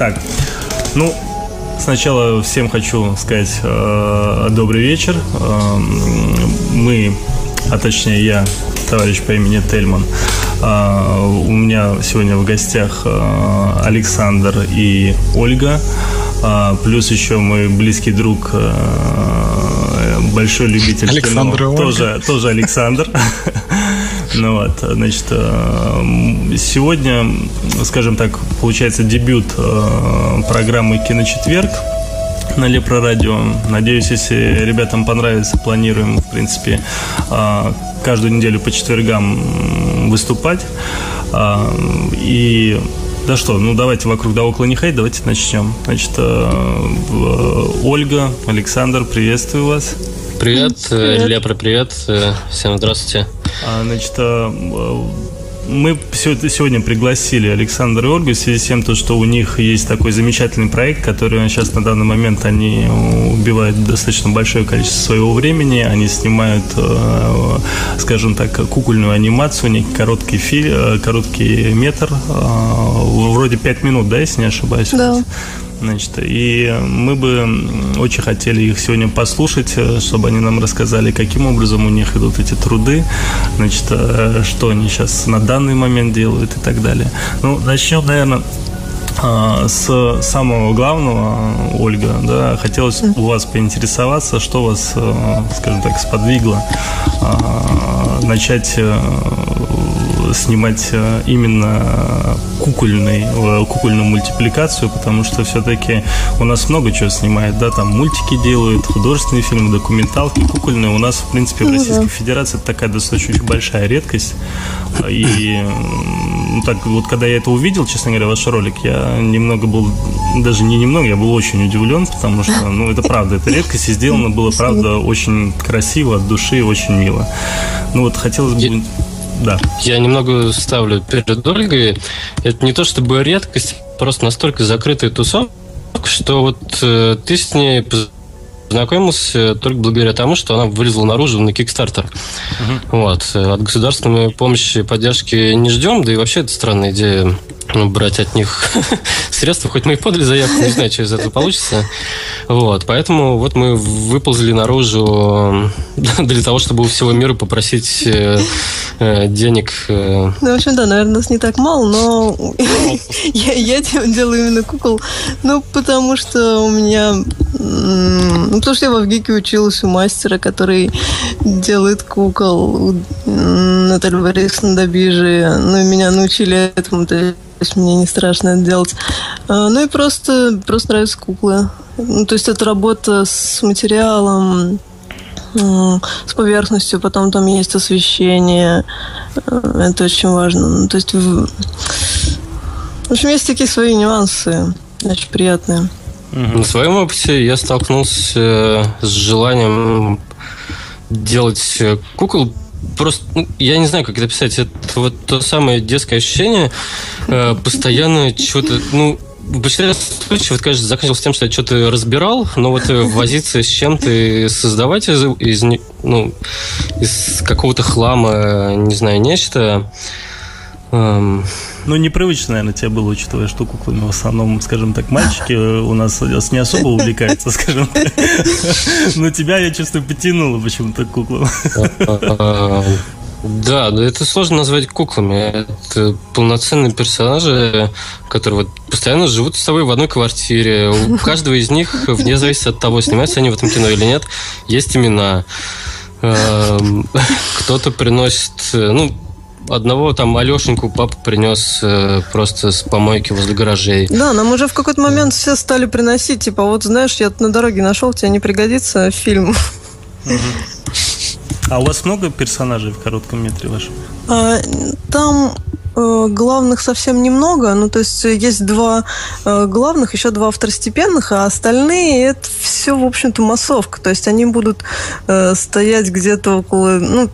Так, ну, сначала всем хочу сказать э, добрый вечер. Э, мы, а точнее я, товарищ по имени Тельман, э, у меня сегодня в гостях э, Александр и Ольга. А, плюс еще мой близкий друг, э, большой любитель Александр кино. Тоже, тоже Александр. Ну вот, значит, э, сегодня, скажем так, получается дебют э, программы «Киночетверг» на Лепро Радио. Надеюсь, если ребятам понравится, планируем, в принципе, каждую неделю по четвергам выступать. И да что, ну давайте вокруг да около не ходить, давайте начнем. Значит, э, Ольга, Александр, приветствую вас. Привет, привет. Лепра, привет. Всем здравствуйте. А, значит, мы сегодня пригласили Александра и Ольгу в связи с тем, что у них есть такой замечательный проект, который сейчас на данный момент они убивают достаточно большое количество своего времени. Они снимают, э, скажем так, кукольную анимацию, некий короткий фильм, э, короткий метр, э, вроде 5 минут, да, если не ошибаюсь? Да. Значит, и мы бы очень хотели их сегодня послушать, э, чтобы они нам рассказали, каким образом у них идут эти труды, значит, э, что они сейчас на данный момент делают и так далее. Ну, начнем, наверное, э, с самого главного, Ольга, да, хотелось у вас поинтересоваться, что вас, скажем так, сподвигло начать снимать э, именно кукольный, э, кукольную мультипликацию, потому что все-таки у нас много чего снимает, да, там мультики делают, художественные фильмы, документалки, кукольные. У нас, в принципе, в ну Российской Федерации это такая достаточно большая редкость. И ну, так вот, когда я это увидел, честно говоря, ваш ролик, я немного был, даже не немного, я был очень удивлен, потому что, ну, это правда, это редкость, и сделано было, правда, очень красиво, от души, очень мило. Ну, вот хотелось бы... Да. Я немного ставлю перед Ольгой. Это не то чтобы редкость, просто настолько закрытая тусовка, что вот э, ты с ней познакомился только благодаря тому, что она вылезла наружу на Kickstarter. Угу. Вот. От государственной помощи и поддержки не ждем, да и вообще это странная идея брать от них средства, хоть мы и подали заявку, не знаю, что из этого получится. Вот, поэтому вот мы выползли наружу для того, чтобы у всего мира попросить э, э, денег. Э. Ну, в общем, да, наверное, нас не так мало, но я, я делаю именно кукол, ну, потому что у меня... Ну, потому что я в Авгике училась у мастера, который делает кукол, Наталья Борисовна Добижи, ну, меня научили этому, то есть мне не страшно это делать. А, ну и просто, просто нравятся куклы. Ну, то есть это работа с материалом, с поверхностью, потом там есть освещение. А, это очень важно. Ну, то есть, в... в общем, есть такие свои нюансы, очень приятные. На своем опыте я столкнулся э, с желанием делать э, кукол просто, ну, я не знаю, как это писать, это вот то самое детское ощущение, э, постоянно что-то, ну, в большинстве случаев, вот, конечно, заканчивалось тем, что я что-то разбирал, но вот э, возиться с чем-то создавать из, из, ну, из какого-то хлама, не знаю, нечто, эм, ну, непривычно, наверное, тебе было, учитывая, что куклами в основном, скажем так, мальчики у нас не особо увлекаются, скажем так. Но тебя, я чувствую, потянуло почему-то куклам. Да, но это сложно назвать куклами. Это полноценные персонажи, которые вот постоянно живут с тобой в одной квартире. У каждого из них, вне зависимости от того, снимаются они в этом кино или нет, есть имена. Эм, кто-то приносит, ну, одного там Алешеньку папа принес э, просто с помойки возле гаражей. Да, нам уже в какой-то момент все стали приносить, типа, вот знаешь, я на дороге нашел, тебе не пригодится фильм. А у вас много персонажей в коротком метре вашем? А, там э, главных совсем немного, ну то есть есть два э, главных, еще два второстепенных, а остальные это все, в общем-то, массовка. То есть они будут э, стоять где-то около, ну,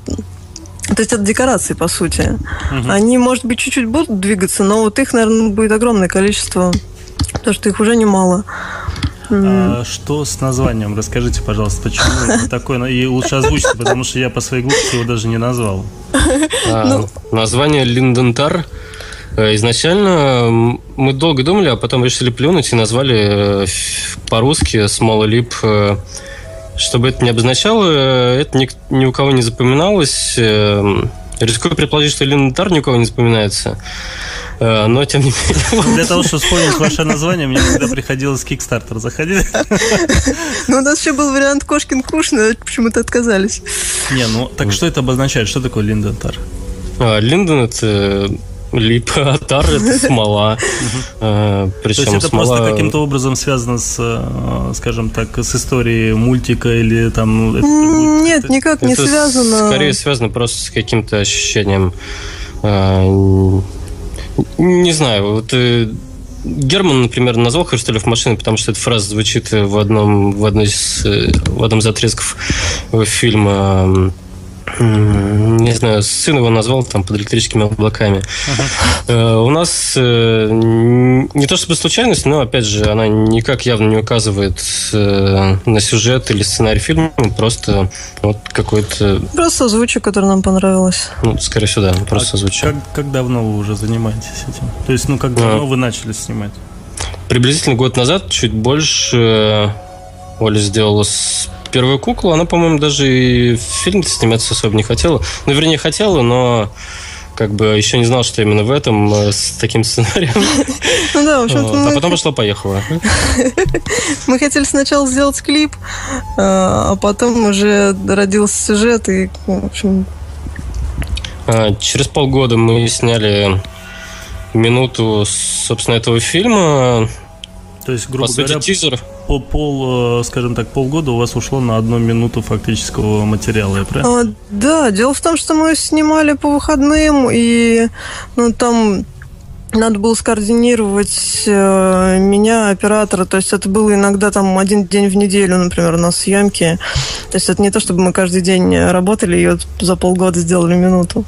то есть это декорации, по сути. Угу. Они, может быть, чуть-чуть будут двигаться, но вот их, наверное, будет огромное количество, потому что их уже немало. А что с названием? Расскажите, пожалуйста, почему такое? И лучше озвучьте, потому что я по своей глупости его даже не назвал. А, ну, название Линдентар Э, изначально мы долго думали, а потом решили плюнуть и назвали э, по-русски Small Lip. Э, чтобы это не обозначало, это ни, ни у кого не запоминалось. Рискую предположить, что Линтар ни у кого не запоминается. Но, тем не менее... Для того, чтобы вспомнить ваше название, мне всегда приходилось Kickstarter заходить. Ну, у нас еще был вариант Кошкин Куш, но почему-то отказались. Не, ну, так что это обозначает? Что такое Линдентар? А, Линден – это липа, а тар это смола. Причем То есть это смола... просто каким-то образом связано с, э, скажем так, с историей мультика или там... Ну, Нет, никак не связано. Скорее связано просто с каким-то ощущением э, не знаю, вот э, Герман, например, назвал Хрусталев машины, потому что эта фраза звучит в одном, в одной из, в одном из отрезков фильма не знаю, сын его назвал там под электрическими облаками. Uh-huh. У нас э, не то чтобы случайность, но опять же, она никак явно не указывает э, на сюжет или сценарий фильма, просто вот какой-то... Просто звучок, который нам понравилось. Ну, скорее всего, да, просто а. Как, как давно вы уже занимаетесь этим? То есть, ну, как давно а, вы начали снимать? Приблизительно год назад, чуть больше, Оля сделала первую куклу, она, по-моему, даже и в фильм сниматься особо не хотела. Ну, вернее, хотела, но как бы еще не знал, что именно в этом э, с таким сценарием. Ну да, в общем-то. А потом пошло-поехало. Мы хотели сначала сделать клип, а, а потом уже родился сюжет и, в общем. А, через полгода мы сняли минуту, собственно, этого фильма. То есть, грубо говоря, тизер пол, пол, э, скажем так, полгода у вас ушло на одну минуту фактического материала, я правильно? А, да, дело в том, что мы снимали по выходным, и ну, там надо было скоординировать э, меня, оператора. То есть это было иногда там один день в неделю, например, у нас съемки. То есть это не то, чтобы мы каждый день работали и вот за полгода сделали минуту.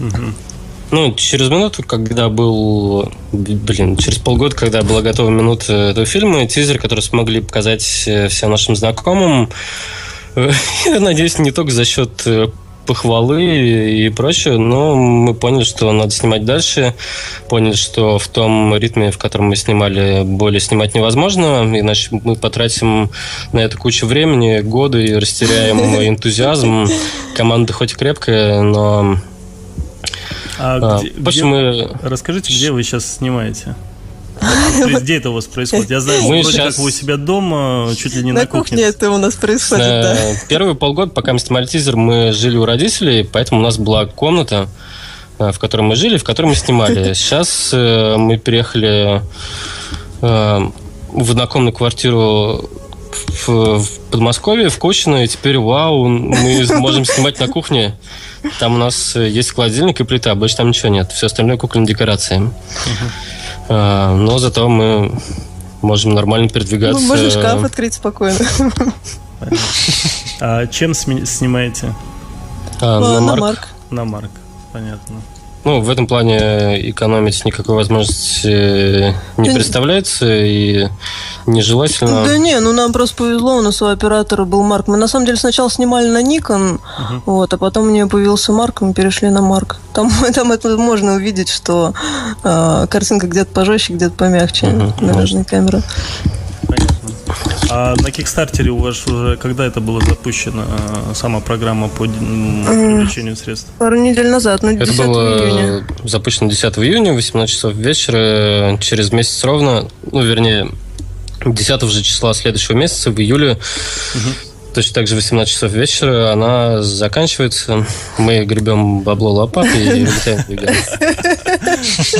Угу. Ну, через минуту, когда был... Блин, через полгода, когда была готова минута этого фильма, тизер, который смогли показать э, всем нашим знакомым, я надеюсь, не только за счет э, похвалы и прочее, но мы поняли, что надо снимать дальше, поняли, что в том ритме, в котором мы снимали, более снимать невозможно, иначе мы потратим на это кучу времени, годы и растеряем энтузиазм. Команда хоть и крепкая, но а, а где, где, мы... Расскажите, где вы сейчас снимаете? где это у вас происходит? Я знаю, мы вроде сейчас... как вы у себя дома, чуть ли не на, на кухне. кухне это у нас происходит, на... да. Первый полгода, пока мы снимали тизер, мы жили у родителей, поэтому у нас была комната, э, в которой мы жили, в которой мы снимали. Сейчас э, мы переехали э, в однокомнатную квартиру в, в Подмосковье, в Кучино, и теперь, вау, мы можем снимать на кухне. Там у нас э, есть холодильник и плита, больше там ничего нет. Все остальное кукольные декорации. А, но зато мы можем нормально передвигаться. Ну, можно шкаф открыть спокойно. А чем снимаете? А, на, на Марк. На Марк, понятно. Ну, в этом плане экономить никакой возможности не представляется и нежелательно. Да не, ну нам просто повезло, у нас у оператора был Марк. Мы на самом деле сначала снимали на Nikon, uh-huh. вот, а потом у нее появился Марк, мы перешли на Марк. Там, там это можно увидеть, что э, картинка где-то пожестче, где-то помягче uh-huh. на разные камеры. А на Кикстартере у вас уже когда это было запущено, а, сама программа по привлечению средств? Пару недель назад, ну, 10 это было июня. запущено 10 июня, 18 часов вечера, через месяц ровно, ну, вернее, 10 же числа следующего месяца, в июле, угу точно так же 18 часов вечера она заканчивается. Мы гребем бабло лопатой и улетаем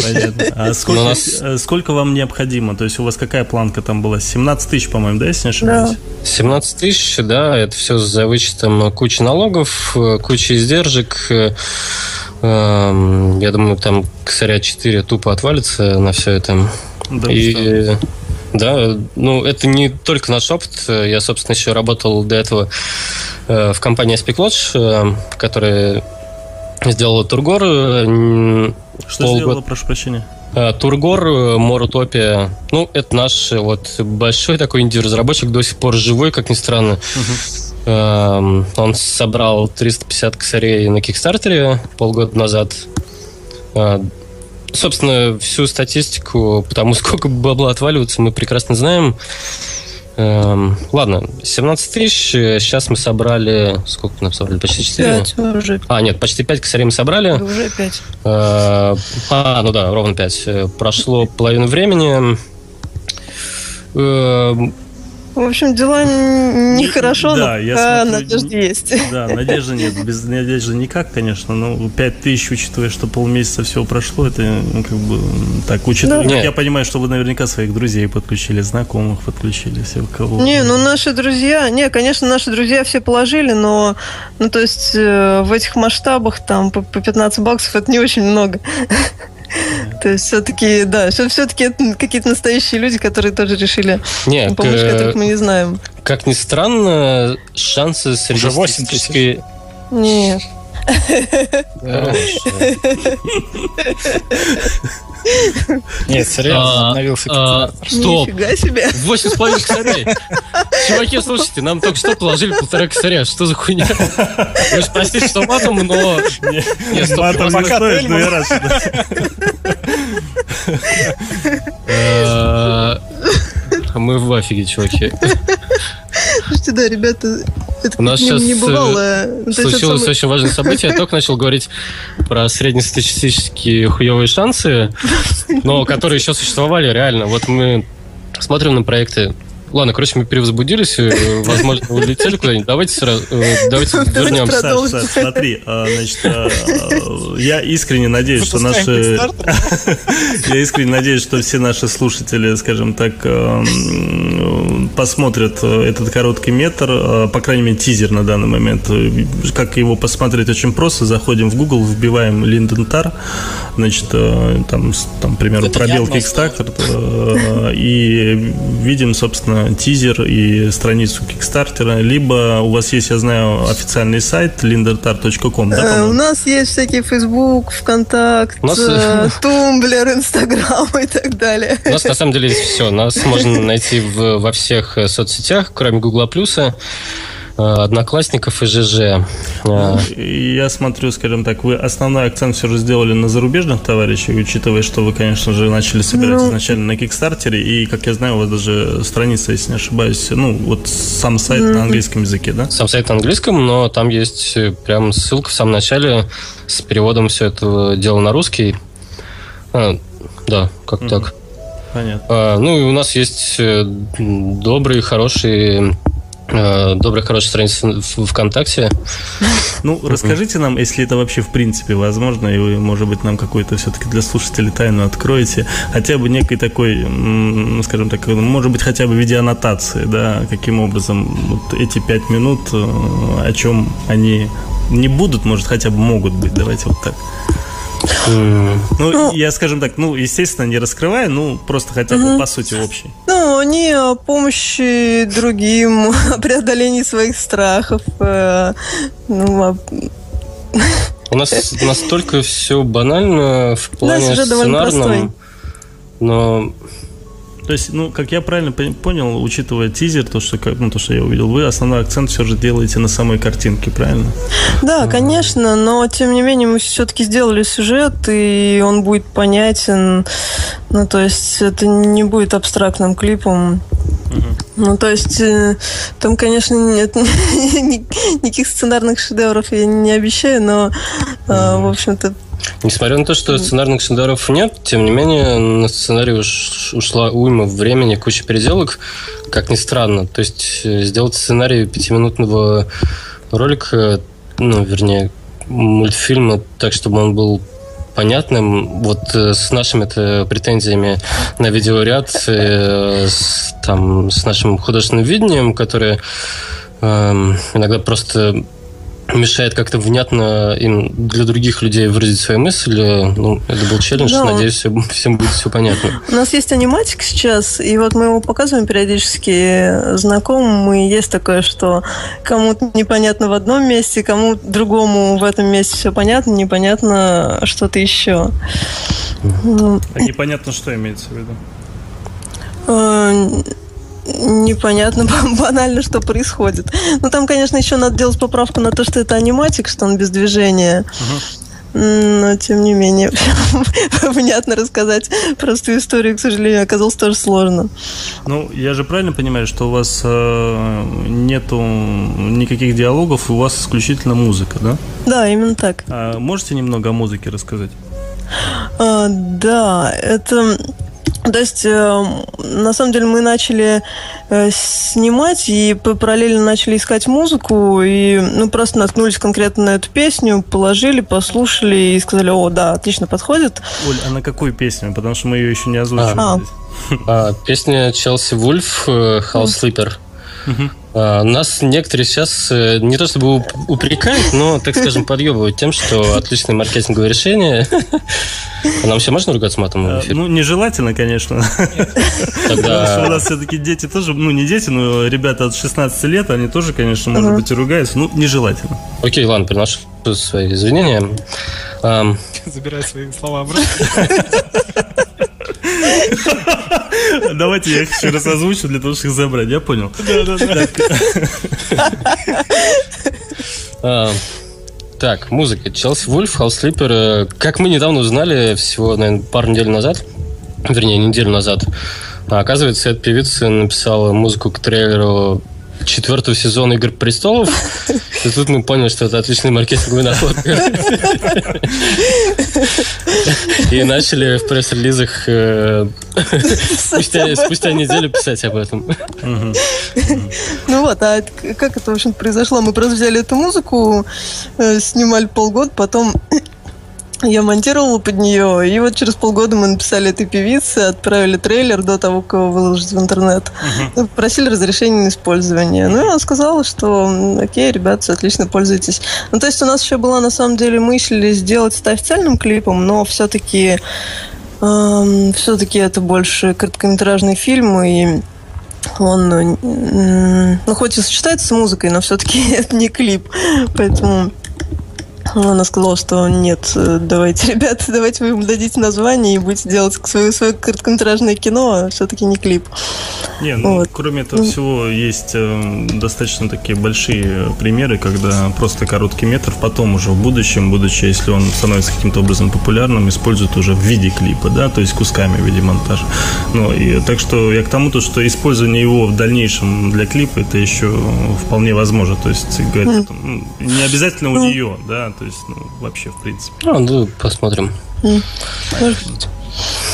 Понятно. А сколько, нас... Э, сколько вам необходимо? То есть у вас какая планка там была? 17 тысяч, по-моему, да, если не ошибаюсь? Да. 17 тысяч, да, это все за вычетом кучи налогов, кучи издержек. Э, эм, я думаю, там косаря 4 тупо отвалится на все это. Да, и да, ну это не только наш опыт. Я, собственно, еще работал до этого э, в компании Aspect Lodge, э, которая сделала Тургор. Э, Что полгода. сделала, прошу прощения? Тургор, Морутопия. Ну, это наш вот большой такой инди-разработчик, до сих пор живой, как ни странно. Угу. Он собрал 350 косарей на Кикстартере полгода назад. Собственно, всю статистику, потому сколько бабла отваливаться, мы прекрасно знаем. Эм, ладно, 17 тысяч. Сейчас мы собрали... Сколько мы собрали? Почти 4? 5 уже. А, нет, почти 5 косарей мы собрали. Уже 5. Э, а, ну да, ровно 5. Прошло половину времени. Э, В общем, дела нехорошо, Да, но я пока смотрю, надежда есть. Да, надежды нет. Без надежды никак, конечно. Но 5 тысяч, учитывая, что полмесяца всего прошло, это ну, как бы так, учитывая, Да. Нет. я понимаю, что вы наверняка своих друзей подключили, знакомых подключили, всех кого. Не, ну наши друзья, не, конечно, наши друзья все положили, но, ну то есть э, в этих масштабах там по, по 15 баксов это не очень много. То есть все-таки, да, все-таки это какие-то настоящие люди, которые тоже решили не, помочь, к- которых мы не знаем. как ни странно, шансы среди Уже 8 тысяч. статистической... Нет. Нет, серьезно, А, обновился а, Kickstarter. Стоп! Нифига себе. Восемь с половиной косарей. Чуваки, слушайте, нам только что положили полтора косаря. Что за хуйня? Вы же простите, что матом, но... Не, стоп, Матом не пока стоит, но я рад, э, Мы в афиге, чуваки. Слушайте, да, ребята, это У нас не, сейчас, не э, бывало. Случилось самый- очень важное событие. Я только начал говорить про среднестатистические хуевые шансы, но которые еще существовали реально. Вот мы смотрим на проекты. Ладно, короче, мы перевозбудились, э, возможно, улетели куда-нибудь. Давайте сразу, э, давайте вернемся. Саш. Саш, смотри, а, значит, я искренне надеюсь, что наши... Я искренне надеюсь, что все наши слушатели, скажем так, посмотрят э, этот короткий метр, э, по крайней мере, тизер на данный момент. Э, Как его посмотреть очень просто. Заходим в Google, вбиваем Linden Tar, значит, э, там, там, к примеру, пробел Kickstarter, э, и видим, собственно, тизер и страницу Kickstarter. Либо у вас есть, я знаю, официальный сайт lindentar.com, да, Э, У нас есть всякие Facebook, ВКонтакт, нас- э, Tumblr, Инстаграм и так далее. У нас на самом деле есть все. Нас можно найти в- во всех э, соцсетях, кроме Гугла Плюса, э, Одноклассников и ЖЖ. Э, И Я смотрю, скажем так, вы основной акцент все же сделали на зарубежных товарищей, учитывая, что вы, конечно же, начали собирать Ну. изначально на Кикстартере, и, как я знаю, у вас даже страница, если не ошибаюсь, ну, вот сам сайт на английском языке, да? Сам сайт на английском, но там есть э, прям ссылка в самом начале с переводом все этого дела на русский. А, да, как Мгм. так. Понятно. А, ну и у нас есть э, добрые, хорошие э, добрая, хорошая страница ВКонтакте. Ну, расскажите нам, если это вообще в принципе возможно, и вы, может быть, нам какую-то все-таки для слушателей тайну откроете, хотя бы некий такой, скажем так, может быть, хотя бы в виде аннотации, да, каким образом вот эти пять минут, э, о чем они не будут, может, хотя бы могут быть, давайте вот так. М, Ну, Ну. я, скажем так, ну, естественно, не раскрывая, ну, просто хотя бы по сути общей. Ну, они о помощи другим, о преодолении своих страхов. э, ну, о- У нас настолько все банально в плане сценарном, но То есть, ну, как я правильно пон- понял, учитывая тизер, то, что, ну, то, что я увидел, вы основной акцент все же делаете на самой картинке, правильно? Да, конечно, но тем не менее мы все-таки сделали сюжет, и он будет понятен. Ну, то есть это не будет абстрактным клипом. Ну, то есть э, там, конечно, нет ни- никаких сценарных шедевров я не обещаю, но, э, в общем-то, Несмотря на то, что сценарных шедевров нет, тем не менее на сценарий ушла уйма времени, куча переделок, как ни странно. То есть э, сделать сценарий пятиминутного ролика, ну, вернее, мультфильма так, чтобы он был понятным, вот э, с нашими-то претензиями на видеоряд, э, с, там, с нашим художественным видением, которое эм, иногда просто мешает как-то внятно им для других людей выразить свои мысли. Ну, это был челлендж, Да. надеюсь, всем, всем будет все понятно. У нас есть аниматик сейчас, и вот мы его показываем периодически знакомым, и есть такое, что кому-то непонятно в одном месте, кому другому в этом месте все понятно, непонятно что-то еще. Ну, А непонятно, что имеется в виду. Непонятно банально, что происходит. Ну, там, конечно, еще надо делать поправку на то, что это аниматик, что он без движения. но тем не менее понятно рассказать простую историю, к сожалению, оказалось тоже сложно. Ну, я же правильно понимаю, что у вас э, нету никаких диалогов, у вас исключительно музыка, да? Да, именно так. А можете немного о музыке рассказать? А, да, это то есть, э, на самом деле, мы начали э, снимать и параллельно начали искать музыку, и ну, просто наткнулись конкретно на эту песню, положили, послушали и сказали, о, да, отлично подходит. Оль, а на какую песню? Потому что мы ее еще не озвучили. А. А, песня Челси Вульф «House Sleeper». Угу. А, нас некоторые сейчас э, не то чтобы упрекают, но, так скажем, подъебывают тем, что отличное маркетинговое решение. А нам все можно ругаться матом в эфире? Ну, нежелательно, конечно. Тогда... у нас все-таки дети тоже, ну, не дети, но ребята от 16 лет, они тоже, конечно, может быть, и ругаются. Ну, нежелательно. Окей, ладно, приношу свои извинения. Забирай свои слова обратно. Давайте я их еще раз озвучу для того, чтобы их забрать. Я понял. Да. Так, музыка. Челси Вульф, Хаус. Как мы недавно узнали, всего, наверное, пару недель назад, вернее, неделю назад, а, оказывается, эта певица написала музыку к трейлеру четвертого сезона «Игр престолов». И тут мы поняли, что это отличный маркетинговый находка. И начали в пресс-релизах э, спустя неделю писать об этом. Ну вот, а как это, в общем, произошло? Мы просто взяли эту музыку, э, снимали полгода, потом я монтировала под нее, и вот через полгода мы написали этой певице, отправили трейлер до того, как его выложить в интернет. Uh-huh. Попросили разрешения на использование. Ну, и она сказала, что окей, ребята, отлично пользуйтесь. Ну, то есть у нас еще была, на самом деле, мысль сделать это официальным клипом, но все-таки эм, все-таки это больше короткометражный фильм, и он, ну, хоть и сочетается с музыкой, но все-таки это не клип. Поэтому она сказала, что нет, давайте, ребята, давайте вы им дадите название и будете делать свое, свое короткометражное кино, а все-таки не клип. Не, ну, вот. кроме этого ну. всего, есть э, достаточно такие большие примеры, когда просто короткий метр, потом уже в будущем, будучи, если он становится каким-то образом популярным, используют уже в виде клипа, да, то есть кусками в виде монтажа. Ну, и так что я к тому, то, что использование его в дальнейшем для клипа, это еще вполне возможно. То есть, говорить, mm. не обязательно у mm. нее, да, то есть, ну, вообще, в принципе. А, ну, посмотрим. Mm.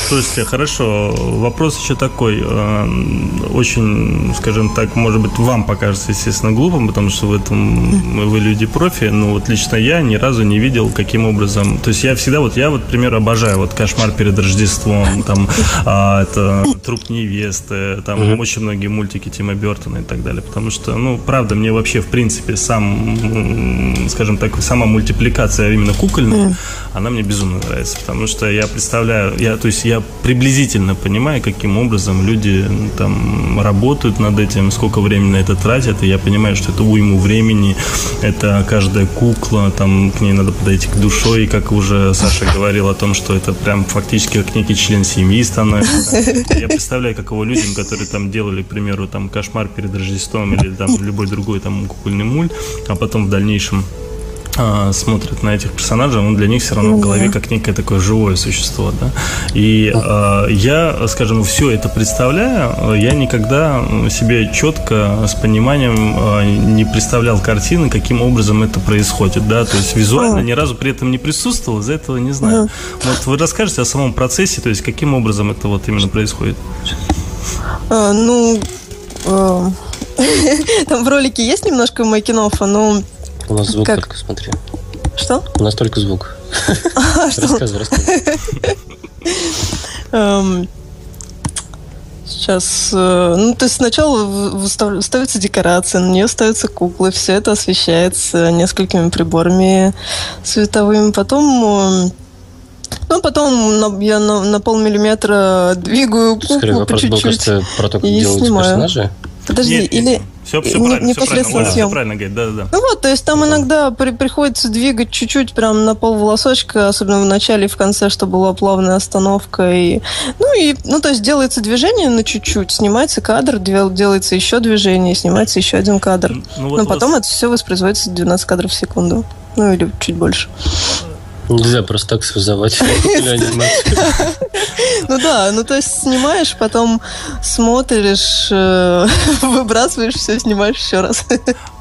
Слушайте, хорошо. Вопрос еще такой. Э, очень, скажем так, может быть, вам покажется, естественно, глупым, потому что в этом вы люди профи. Но вот лично я ни разу не видел, каким образом. То есть я всегда, вот я вот, к примеру, обожаю вот кошмар перед Рождеством, там а, это труп невесты, там mm-hmm. очень многие мультики Тима Бертона и так далее. Потому что, ну, правда, мне вообще, в принципе, сам, скажем так, сама мультипликация именно кукольная, mm-hmm. она мне безумно нравится. Потому что я представляю, я, то есть я я приблизительно понимаю, каким образом люди ну, там работают над этим, сколько времени на это тратят, и я понимаю, что это уйму времени, это каждая кукла, там к ней надо подойти к душе, и как уже Саша говорил о том, что это прям фактически как некий член семьи становится. Я представляю, каково людям, которые там делали, к примеру, там кошмар перед Рождеством или там любой другой там кукольный мульт, а потом в дальнейшем смотрят на этих персонажей, он для них все равно в голове как некое такое живое существо, да. И э, я, скажем, все это представляю, я никогда себе четко с пониманием э, не представлял картины, каким образом это происходит, да. То есть визуально ни разу при этом не присутствовал, из-за этого не знаю. Вот вы расскажете о самом процессе, то есть каким образом это вот именно происходит? А, ну, а, там в ролике есть немножко Майкинофа, но у нас звук как? только, смотри. Что? У нас только звук. А, рассказывай, рассказывай. Эм, сейчас, э, ну, то есть сначала ставится декорация, на нее ставятся куклы, все это освещается несколькими приборами световыми, потом э, ну, потом я на, на полмиллиметра двигаю куклу Скорее, вопрос по чуть-чуть был, кажется, про то, как и снимаю. персонажи. Подожди, нет, или... Все, все не, правильно, непосредственно все правильно, правильно говорит, да, да. Ну вот, то есть там да. иногда при, приходится двигать чуть-чуть прям на пол волосочка, особенно в начале и в конце, чтобы была плавная остановка. И, ну и, ну то есть делается движение на чуть-чуть, снимается кадр, делается еще движение, снимается еще один кадр. Ну, вот Но потом вас... это все воспроизводится 12 кадров в секунду. Ну или чуть больше. Нельзя просто так создавать Ну да, ну то есть снимаешь, потом смотришь, э, выбрасываешь все, снимаешь еще раз.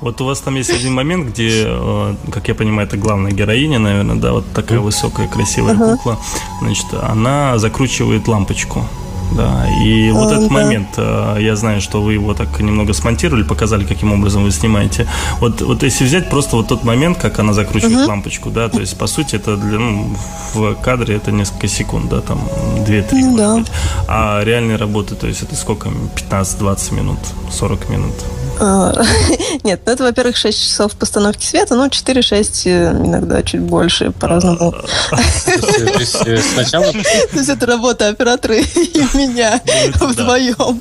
Вот у вас там есть один момент, где, э, как я понимаю, это главная героиня, наверное, да, вот такая высокая, красивая кукла. Значит, она закручивает лампочку. Да, и вот этот да. момент, э, я знаю, что вы его так немного смонтировали, показали, каким образом вы снимаете. Вот, вот если взять просто вот тот момент, как она закручивает угу. лампочку, да, то есть, по сути, это для, ну, в кадре это несколько секунд, да, там 2-3, ну, да. быть. А реальной работы, то есть, это сколько? 15-20 минут, 40 минут? А, нет, ну это, во-первых, 6 часов постановки света, ну 4-6 э, иногда чуть больше, по-разному. Э, сначала... То есть это работа оператора и меня ну, вдвоем.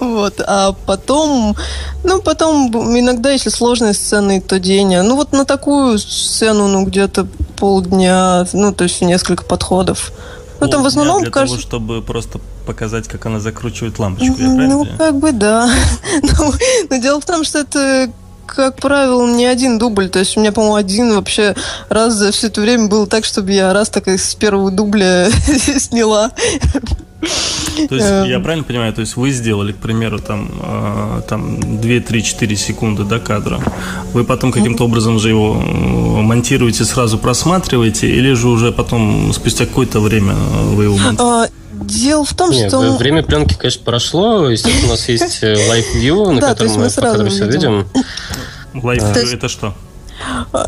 Вот. А потом, ну потом иногда, если сложные сцены, то день. Ну вот на такую сцену, ну где-то полдня, ну то есть несколько подходов. Ну, там в основном для кажется... того, чтобы просто показать, как она закручивает лампочку, я правильно Ну, как бы да. но, но дело в том, что это как правило, не один дубль. То есть у меня, по-моему, один вообще раз за все это время был так, чтобы я раз так с первого дубля сняла. То есть, я эм. правильно понимаю, то есть вы сделали, к примеру, там, э, там 2, 3, 4 секунды до кадра. Вы потом каким-то образом же его э, монтируете, сразу просматриваете, или же уже потом, спустя какое-то время вы его монтируете? Дело в том, Нет, что... Время пленки, конечно, прошло. Естественно, у нас есть э, live-view, на котором мы все видим. Live-view это что?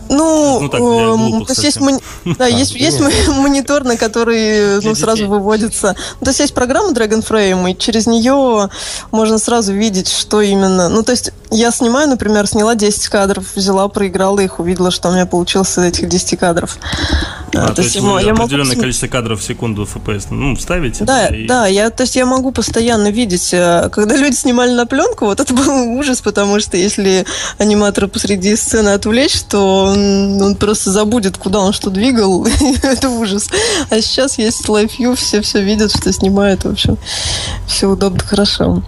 Ну, ну так, эм, то есть есть, мони... да, есть, есть монитор, на который ну, сразу выводится. Ну, то есть есть программа Dragon Frame, и через нее можно сразу видеть, что именно. Ну, то есть я снимаю, например, сняла 10 кадров, взяла, проиграла их, увидела, что у меня получилось из этих 10 кадров. А, то, то есть, есть вы я определенное могу... количество кадров в секунду FPS ну, ставите? Да, и... да, я, то есть я могу постоянно видеть, э, когда люди снимали на пленку, вот это был ужас, потому что если аниматора посреди сцены отвлечь, то он, он просто забудет, куда он что двигал, это ужас. А сейчас есть Live View, все все видят, что снимают, в общем, все удобно, хорошо.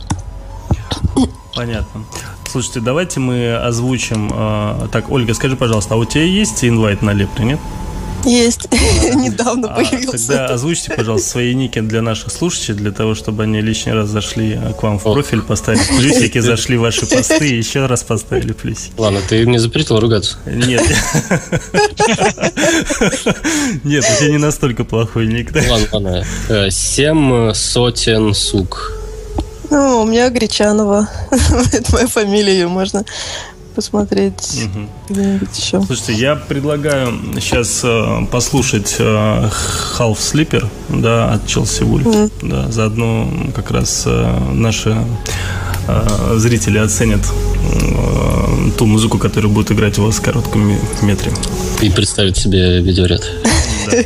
Понятно. Слушайте, давайте мы озвучим. Э, так, Ольга, скажи, пожалуйста, а у тебя есть инвайт на лепре, нет? Есть. Недавно а, появился. Тогда озвучьте, пожалуйста, свои ники для наших слушателей, для того, чтобы они лишний раз зашли к вам в профиль, поставили плюсики, зашли в ваши посты и еще раз поставили плюсики. Ладно, ты мне запретил ругаться. Нет. Нет, у тебя не настолько плохой ник. Ладно, ладно. Э, семь сотен сук. Ну, у меня Гречанова. Это моя фамилия, ее можно посмотреть угу. еще. Слушайте, я предлагаю сейчас э, послушать э, Half Sleeper, да, от Челси Вульф. Mm. Да, заодно как раз э, наши э, зрители оценят э, ту музыку, которая будет играть у вас в коротком метре. И представить себе видеоряд. Да.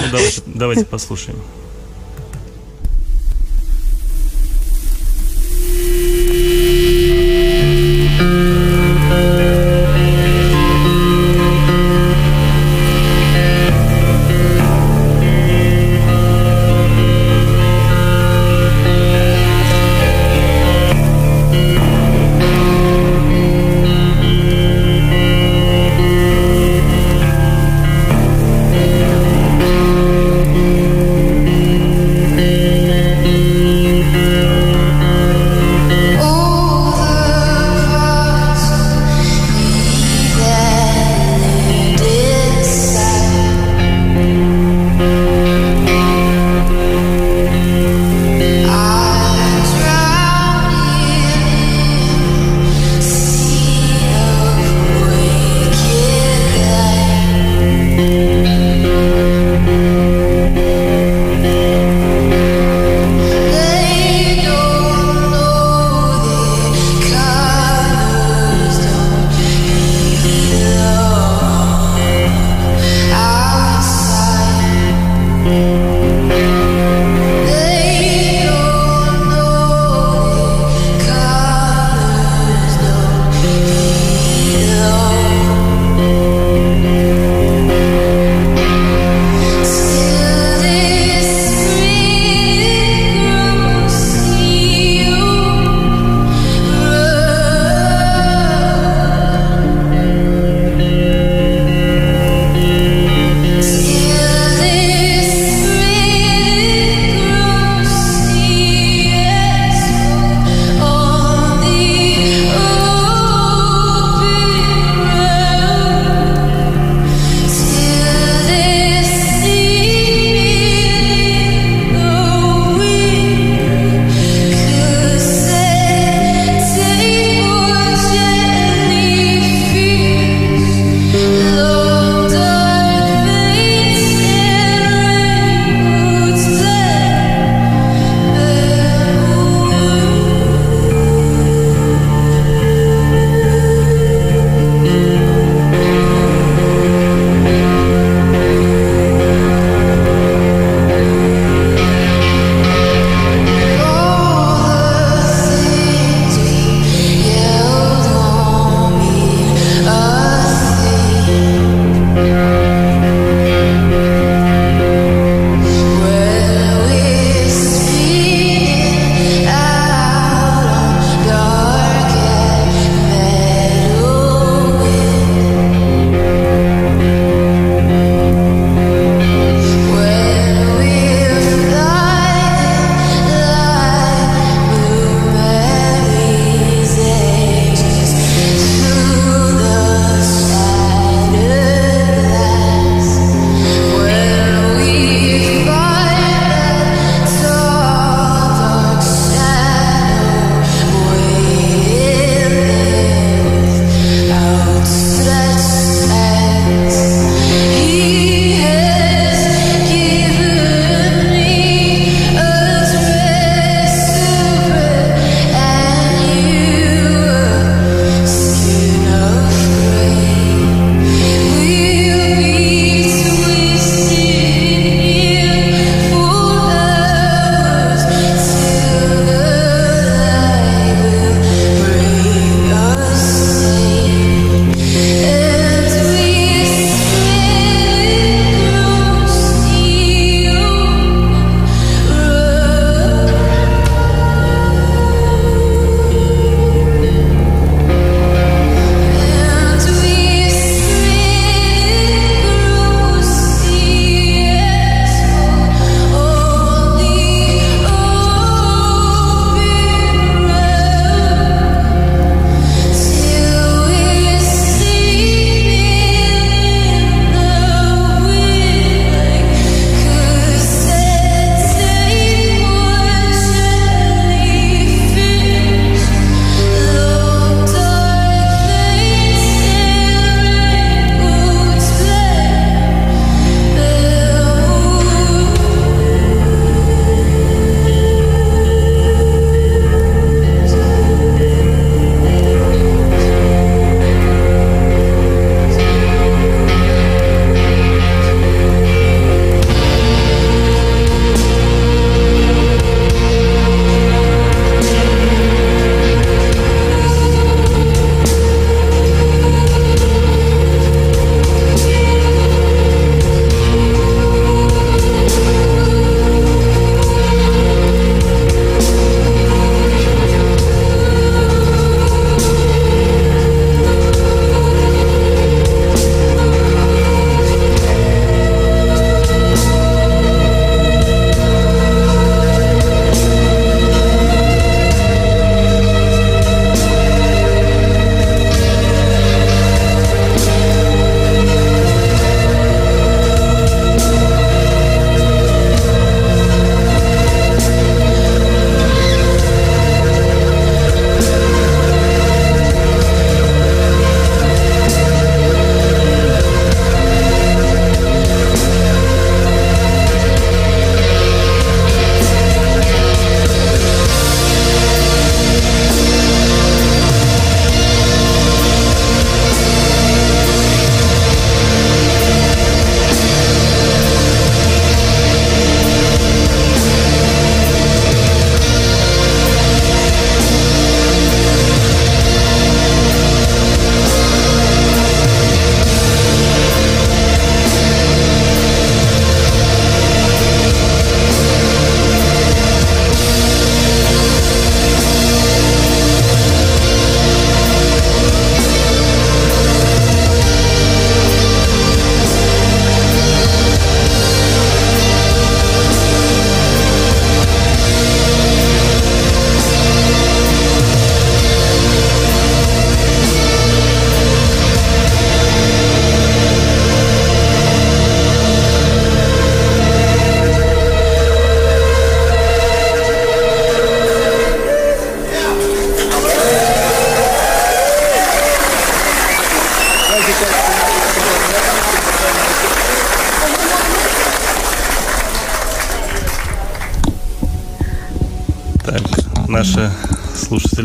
Ну, давайте, давайте послушаем. Música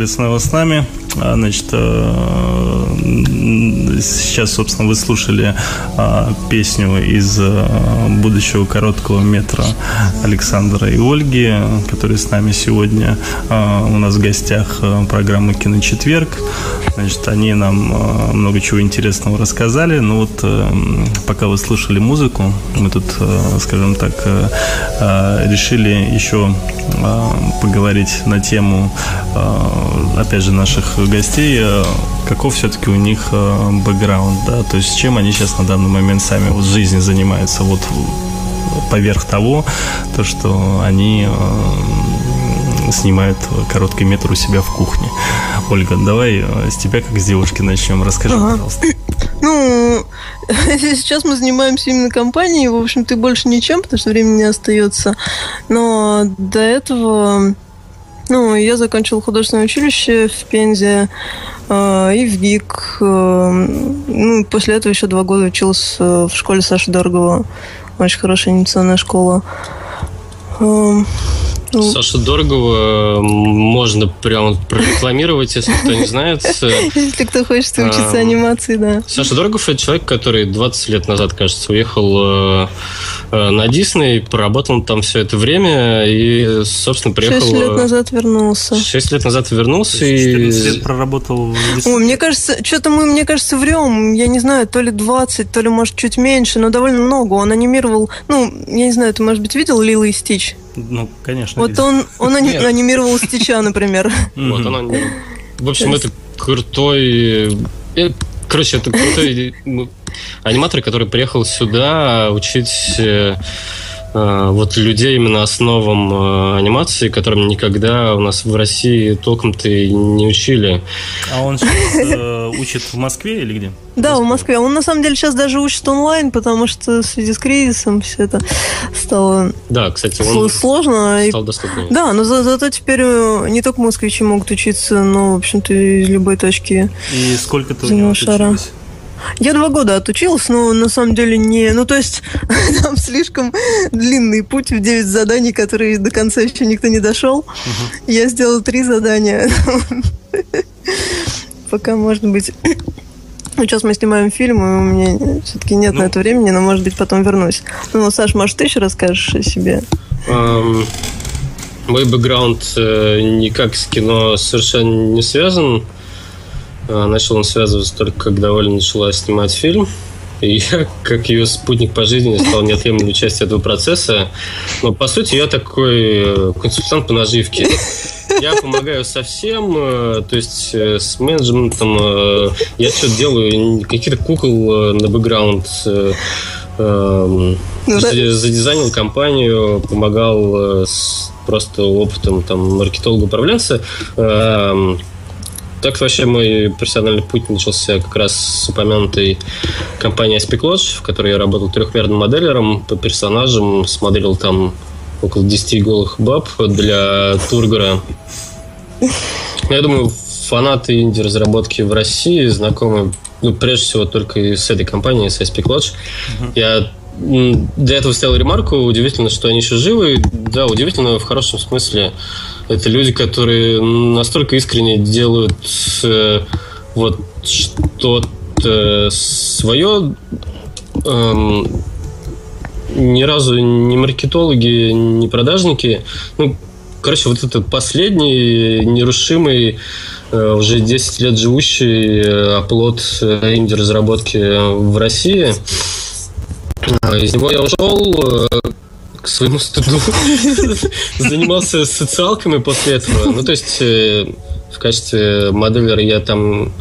снова с нами. А, значит, э, сейчас, собственно, вы слушали а, песню из э, будущего короткого метра Александра и Ольги, которые с нами сегодня. А, у нас в гостях э, программы «Киночетверг». Значит, они нам много чего интересного рассказали. Но вот пока вы слушали музыку, мы тут, скажем так, решили еще поговорить на тему, опять же, наших гостей, э, каков все-таки у них э, бэкграунд, да, то есть чем они сейчас на данный момент сами вот в жизни занимаются, вот поверх того, то, что они э, снимают короткий метр у себя в кухне. Ольга, давай с тебя как с девушки начнем. Расскажи, ага. пожалуйста. Ну, сейчас мы занимаемся именно компанией, в общем, ты больше ничем, потому что времени не остается. Но до этого ну, я закончила художественное училище в Пензе э, и в ГИК. Э, ну, после этого еще два года училась э, в школе Саши Дорогова. Очень хорошая инициационная школа. Э, ну. Саша Дорогова можно прям прорекламировать, если кто не знает. Если кто хочет учиться анимации, да. Саша Дорогов – это человек, который 20 лет назад, кажется, уехал э, на Дисней, поработал там все это время и, собственно, приехал... 6 лет назад вернулся. 6 лет назад вернулся и... лет проработал в Дисней. О, мне кажется, что-то мы, мне кажется, врем. Я не знаю, то ли 20, то ли, может, чуть меньше, но довольно много. Он анимировал... Ну, я не знаю, ты, может быть, видел Лилу и Стич? Ну, конечно. Вот он, он анимировал Стича, например. Вот он В общем, это крутой... Э, короче, это крутой аниматор, который приехал сюда учить э, Э, вот людей именно основам э, анимации, которым никогда у нас в России толком-то и не учили. А он сейчас э, учит в Москве или где? Да, в Москве. Он на самом деле сейчас даже учит онлайн, потому что в связи с кризисом все это стало да, кстати, он сложно. Стал доступнее. Да, но за, зато теперь не только москвичи могут учиться, но, в общем-то, из любой точки. И сколько ты у него шара. Училась? Я два года отучилась, но на самом деле не... Ну, то есть, там слишком длинный путь в 9 заданий, которые до конца еще никто не дошел. Угу. Я сделала три задания. Пока, может быть... Ну, сейчас мы снимаем фильм, и у меня все-таки нет ну, на это времени, но, может быть, потом вернусь. Ну, Саш, может, ты еще расскажешь о себе? Um, мой бэкграунд э, никак с кино совершенно не связан. А, начал он связываться только когда Оля начала снимать фильм. И я, как ее спутник по жизни, стал неотъемлемой частью этого процесса. Но, по сути, я такой э, консультант по наживке. Я помогаю со всем, э, то есть э, с менеджментом. Я что-то делаю, какие-то кукол на бэкграунд эм, ну, задизайнил компанию, помогал с просто опытом там маркетолога-управленца эм, так вообще мой профессиональный путь начался как раз с упомянутой компании Aspic Lodge, в которой я работал трехмерным моделером по персонажам, смотрел там около 10 голых баб для Тургора. Я думаю, фанаты инди-разработки в России знакомы, ну, прежде всего, только с этой компанией, с Aspic Lodge. Uh-huh. Я для этого сделал ремарку. Удивительно, что они еще живы. Да, удивительно в хорошем смысле. Это люди, которые настолько искренне делают э, вот что-то свое. Эм, ни разу не маркетологи, не продажники. Ну, короче, вот этот последний нерушимый э, уже 10 лет живущий э, оплот э, инди-разработки в России. Из него я ушел, к своему стыду занимался социалками после этого. Ну, то есть э, в качестве моделера я там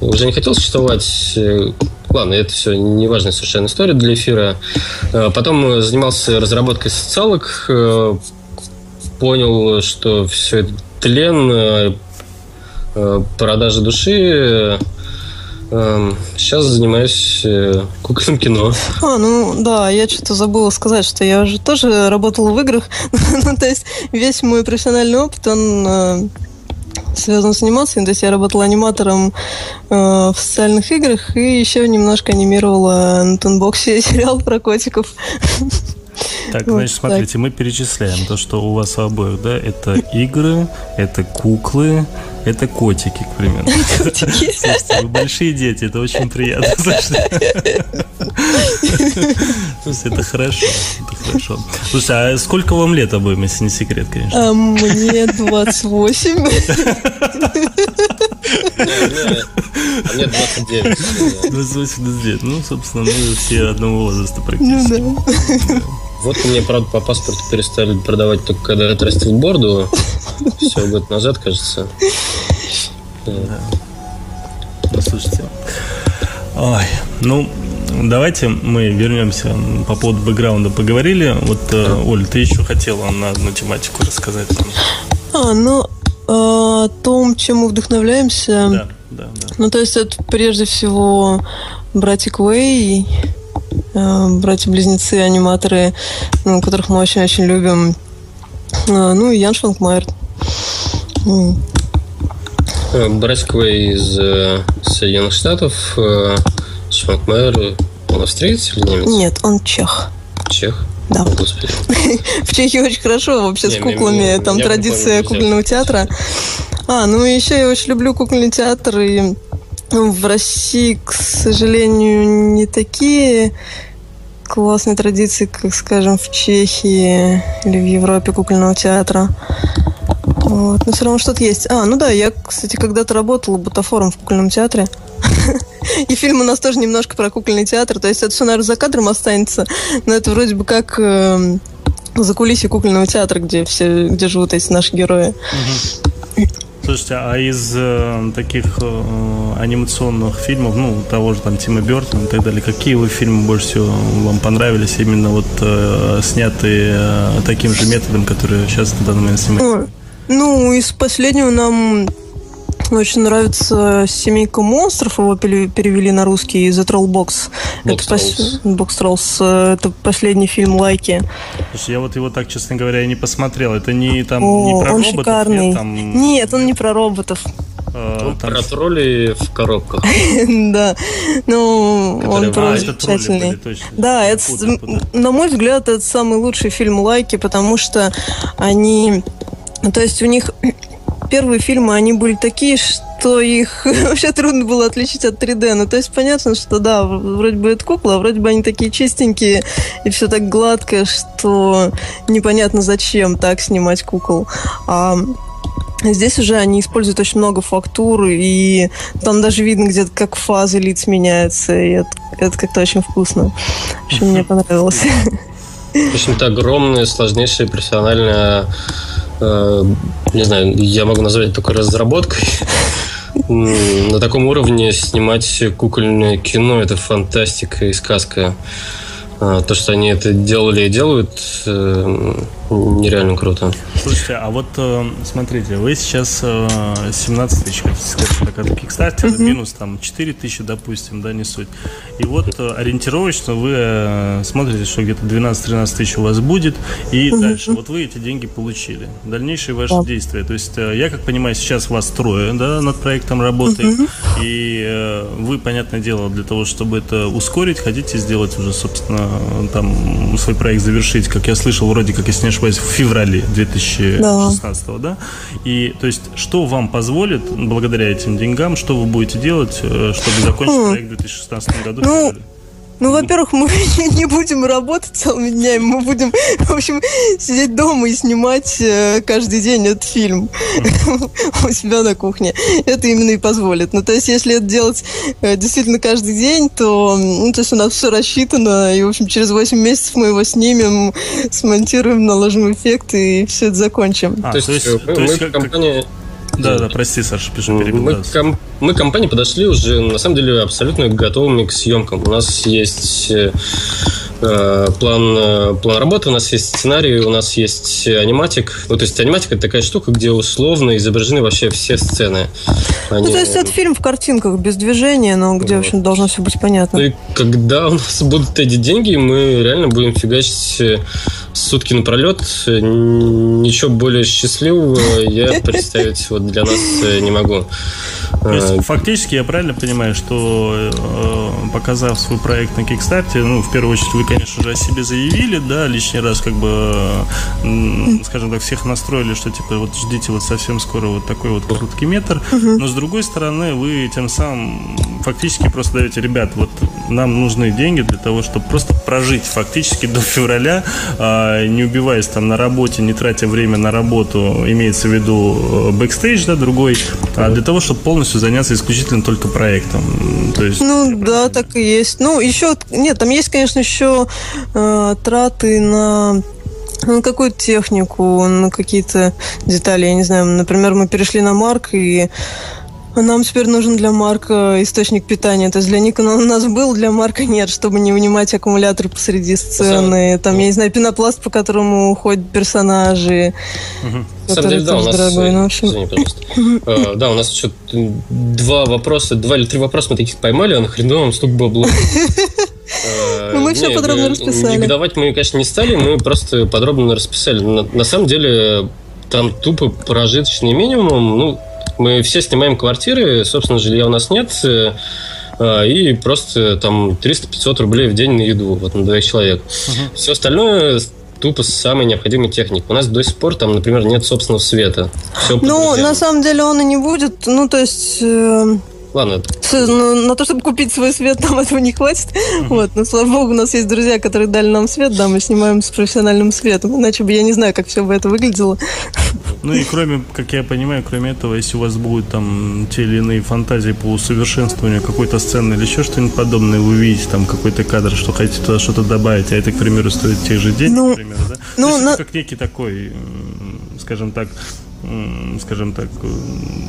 уже не хотел существовать. Э, ладно, это все неважная совершенно история для эфира. Э, потом занимался разработкой социалок, понял, что все это тлен, продажа души, Сейчас эм, занимаюсь э, кукольным кино. А, ну да, я что-то забыла сказать, что я уже тоже работала в играх. ну, то есть весь мой профессиональный опыт, он э, связан с анимацией. То есть я работала аниматором э, в социальных играх и еще немножко анимировала на Тунбоксе сериал про котиков. Так, вот значит, смотрите, так. мы перечисляем то, что у вас у обоих, да, это игры, это куклы, это котики, к примеру. Слушайте, вы большие дети, это очень приятно. Слушайте, это хорошо, это хорошо. Слушайте, а сколько вам лет обоим, если не секрет, конечно? Мне 28. А мне 29. 28, 29. Ну, собственно, мы все одного возраста практически. Ну да. Вот мне, правда, по паспорту перестали продавать только когда отрастил борду. Все, год назад, кажется. Да. Ну, слушайте. Ой, ну, давайте мы вернемся по поводу бэкграунда поговорили. Вот, э, Оль, ты еще хотела на одну тематику рассказать нам. А, ну, о том, чем мы вдохновляемся. Да, да, да. Ну, то есть это прежде всего братик Уэй, э, братья-близнецы, аниматоры, ну, которых мы очень-очень любим. Э, ну и Ян Шванкмайер. Братик Уэй из Соединенных Штатов, Шванкмайер, он австриец или немец? Нет, он чех. Чех? Да. Господи. В Чехии очень хорошо вообще с куклами. Там традиция кукольного театра. А, ну еще я очень люблю кукольный театр. И в России, к сожалению, не такие классные традиции, как, скажем, в Чехии или в Европе кукольного театра. Вот. Но все равно что-то есть. А, ну да, я, кстати, когда-то работала бутафором в кукольном театре. И фильм у нас тоже немножко про кукольный театр. То есть это все, наверное, за кадром останется. Но это вроде бы как э, за кулисье кукольного театра, где все, где живут эти наши герои. Слушайте, а из э, таких э, анимационных фильмов, ну, того же там Тима Бертона и так далее, какие вы фильмы больше всего вам понравились, именно вот э, снятые э, таким же методом, который сейчас на данный момент снимается? Ну, из последнего нам очень нравится «Семейка монстров», его перевели на русский, «The Troll Box». Box это. Box Trolls. Это последний фильм Лайки. Слушай, я вот его так, честно говоря, не посмотрел. Это не, там, О, не про он роботов? Шикарный. Нет, там... нет, он не про роботов. А, там... Про тролли в коробках. Да, ну, он просто замечательный. Да, это, на мой взгляд, это самый лучший фильм Лайки, потому что они... То есть у них первые фильмы, они были такие, что их вообще трудно было отличить от 3D. Ну, то есть понятно, что да, вроде бы это кукла, а вроде бы они такие чистенькие, и все так гладко, что непонятно зачем так снимать кукол. А Здесь уже они используют очень много фактур, и там даже видно где-то, как фазы лиц меняются, и это, это как-то очень вкусно. В общем, мне понравилось. В общем-то, огромная, сложнейшая профессиональная Э, не знаю, я могу назвать только разработкой. На таком уровне снимать кукольное кино – это фантастика и сказка. А, то, что они это делали и делают, э, нереально круто. Слушайте, а вот э, смотрите, вы сейчас 17 тысяч, скажем так, от Kickstarter, mm-hmm. минус там 4 тысячи, допустим, да, не суть. И вот ориентировочно вы смотрите, что где-то 12-13 тысяч у вас будет, и mm-hmm. дальше. Вот вы эти деньги получили. Дальнейшие ваши yeah. действия. То есть, я как понимаю, сейчас вас трое, да, над проектом работает, mm-hmm. и вы, понятное дело, для того, чтобы это ускорить, хотите сделать уже, собственно, там свой проект завершить, как я слышал, вроде как, если не ошибаюсь, в феврале 2016 да. да? И то есть, что вам позволит, благодаря этим деньгам, что вы будете делать, э, чтобы закончить хм. проект в 2016 году? Ну, ну, во-первых, мы не будем работать целыми днями, мы будем, в общем, сидеть дома и снимать э, каждый день этот фильм у себя на кухне. Это именно и позволит. Ну, то есть, если это делать э, действительно каждый день, то, ну, то есть у нас все рассчитано, и, в общем, через 8 месяцев мы его снимем, смонтируем, наложим эффекты и все это закончим. А, то есть, то есть, э, то есть компания... Да, да, прости, Саша, пишу, перебил. Мы, ком- мы компании подошли уже, на самом деле, абсолютно готовыми к съемкам. У нас есть Э, план, э, план работы, у нас есть сценарий, у нас есть аниматик. Ну, то есть аниматик это такая штука, где условно изображены вообще все сцены. Они... Ну, то есть это фильм в картинках, без движения, но где, вот. в общем, должно все быть понятно. И когда у нас будут эти деньги, мы реально будем фигачить э, сутки напролет. Ничего более счастливого я представить вот для нас не могу. То есть, фактически, я правильно понимаю, что показав свой проект на Кикстартере, ну, в первую очередь, вы, конечно же, о себе заявили, да, лишний раз, как бы, скажем так, всех настроили, что, типа, вот ждите вот совсем скоро вот такой вот короткий метр, но, с другой стороны, вы тем самым фактически просто даете, ребят, вот нам нужны деньги для того, чтобы просто прожить фактически до февраля, а, не убиваясь там на работе, не тратя время на работу, имеется в виду бэкстейдж, да, другой, а для того, чтобы полностью заняться исключительно только проектом. То есть, ну да, так и есть. Ну еще нет, там есть, конечно, еще э, траты на на какую-то технику, на какие-то детали, я не знаю. Например, мы перешли на Марк и нам теперь нужен для Марка источник питания. То есть для Никона у нас был, для Марка нет, чтобы не вынимать аккумулятор посреди сцены. Там, я не знаю, пенопласт, по которому ходят персонажи. Угу. На самом деле, да, у нас... Дорогой, ну, общем... Извини, пожалуйста. uh, да, у нас еще два вопроса, два или три вопроса мы таких поймали, а нахрена вам стук бабло? Ну, мы все подробно расписали. Негодовать мы, конечно, не стали, мы просто подробно расписали. На самом деле, там тупо прожиточный минимум, ну, мы все снимаем квартиры, собственно, жилья у нас нет, э, а, и просто там 300-500 рублей в день на еду, вот на двоих человек. Угу. Все остальное тупо самая необходимая техника. У нас до сих пор там, например, нет собственного света. Все ну, на самом деле он и не будет. Ну, то есть... Э Ладно. На, на то, чтобы купить свой свет, нам этого не хватит. Uh-huh. Вот, но слава богу, у нас есть друзья, которые дали нам свет, да, мы снимаем с профессиональным светом. Иначе бы я не знаю, как все бы это выглядело. Ну и кроме, как я понимаю, кроме этого, если у вас будут там те или иные фантазии по усовершенствованию какой-то сцены или еще что-нибудь подобное, вы увидите там какой-то кадр, что хотите туда что-то добавить, а это, к примеру, стоит тех же денег, ну, например, да? Ну, на... как некий такой, скажем так, скажем так,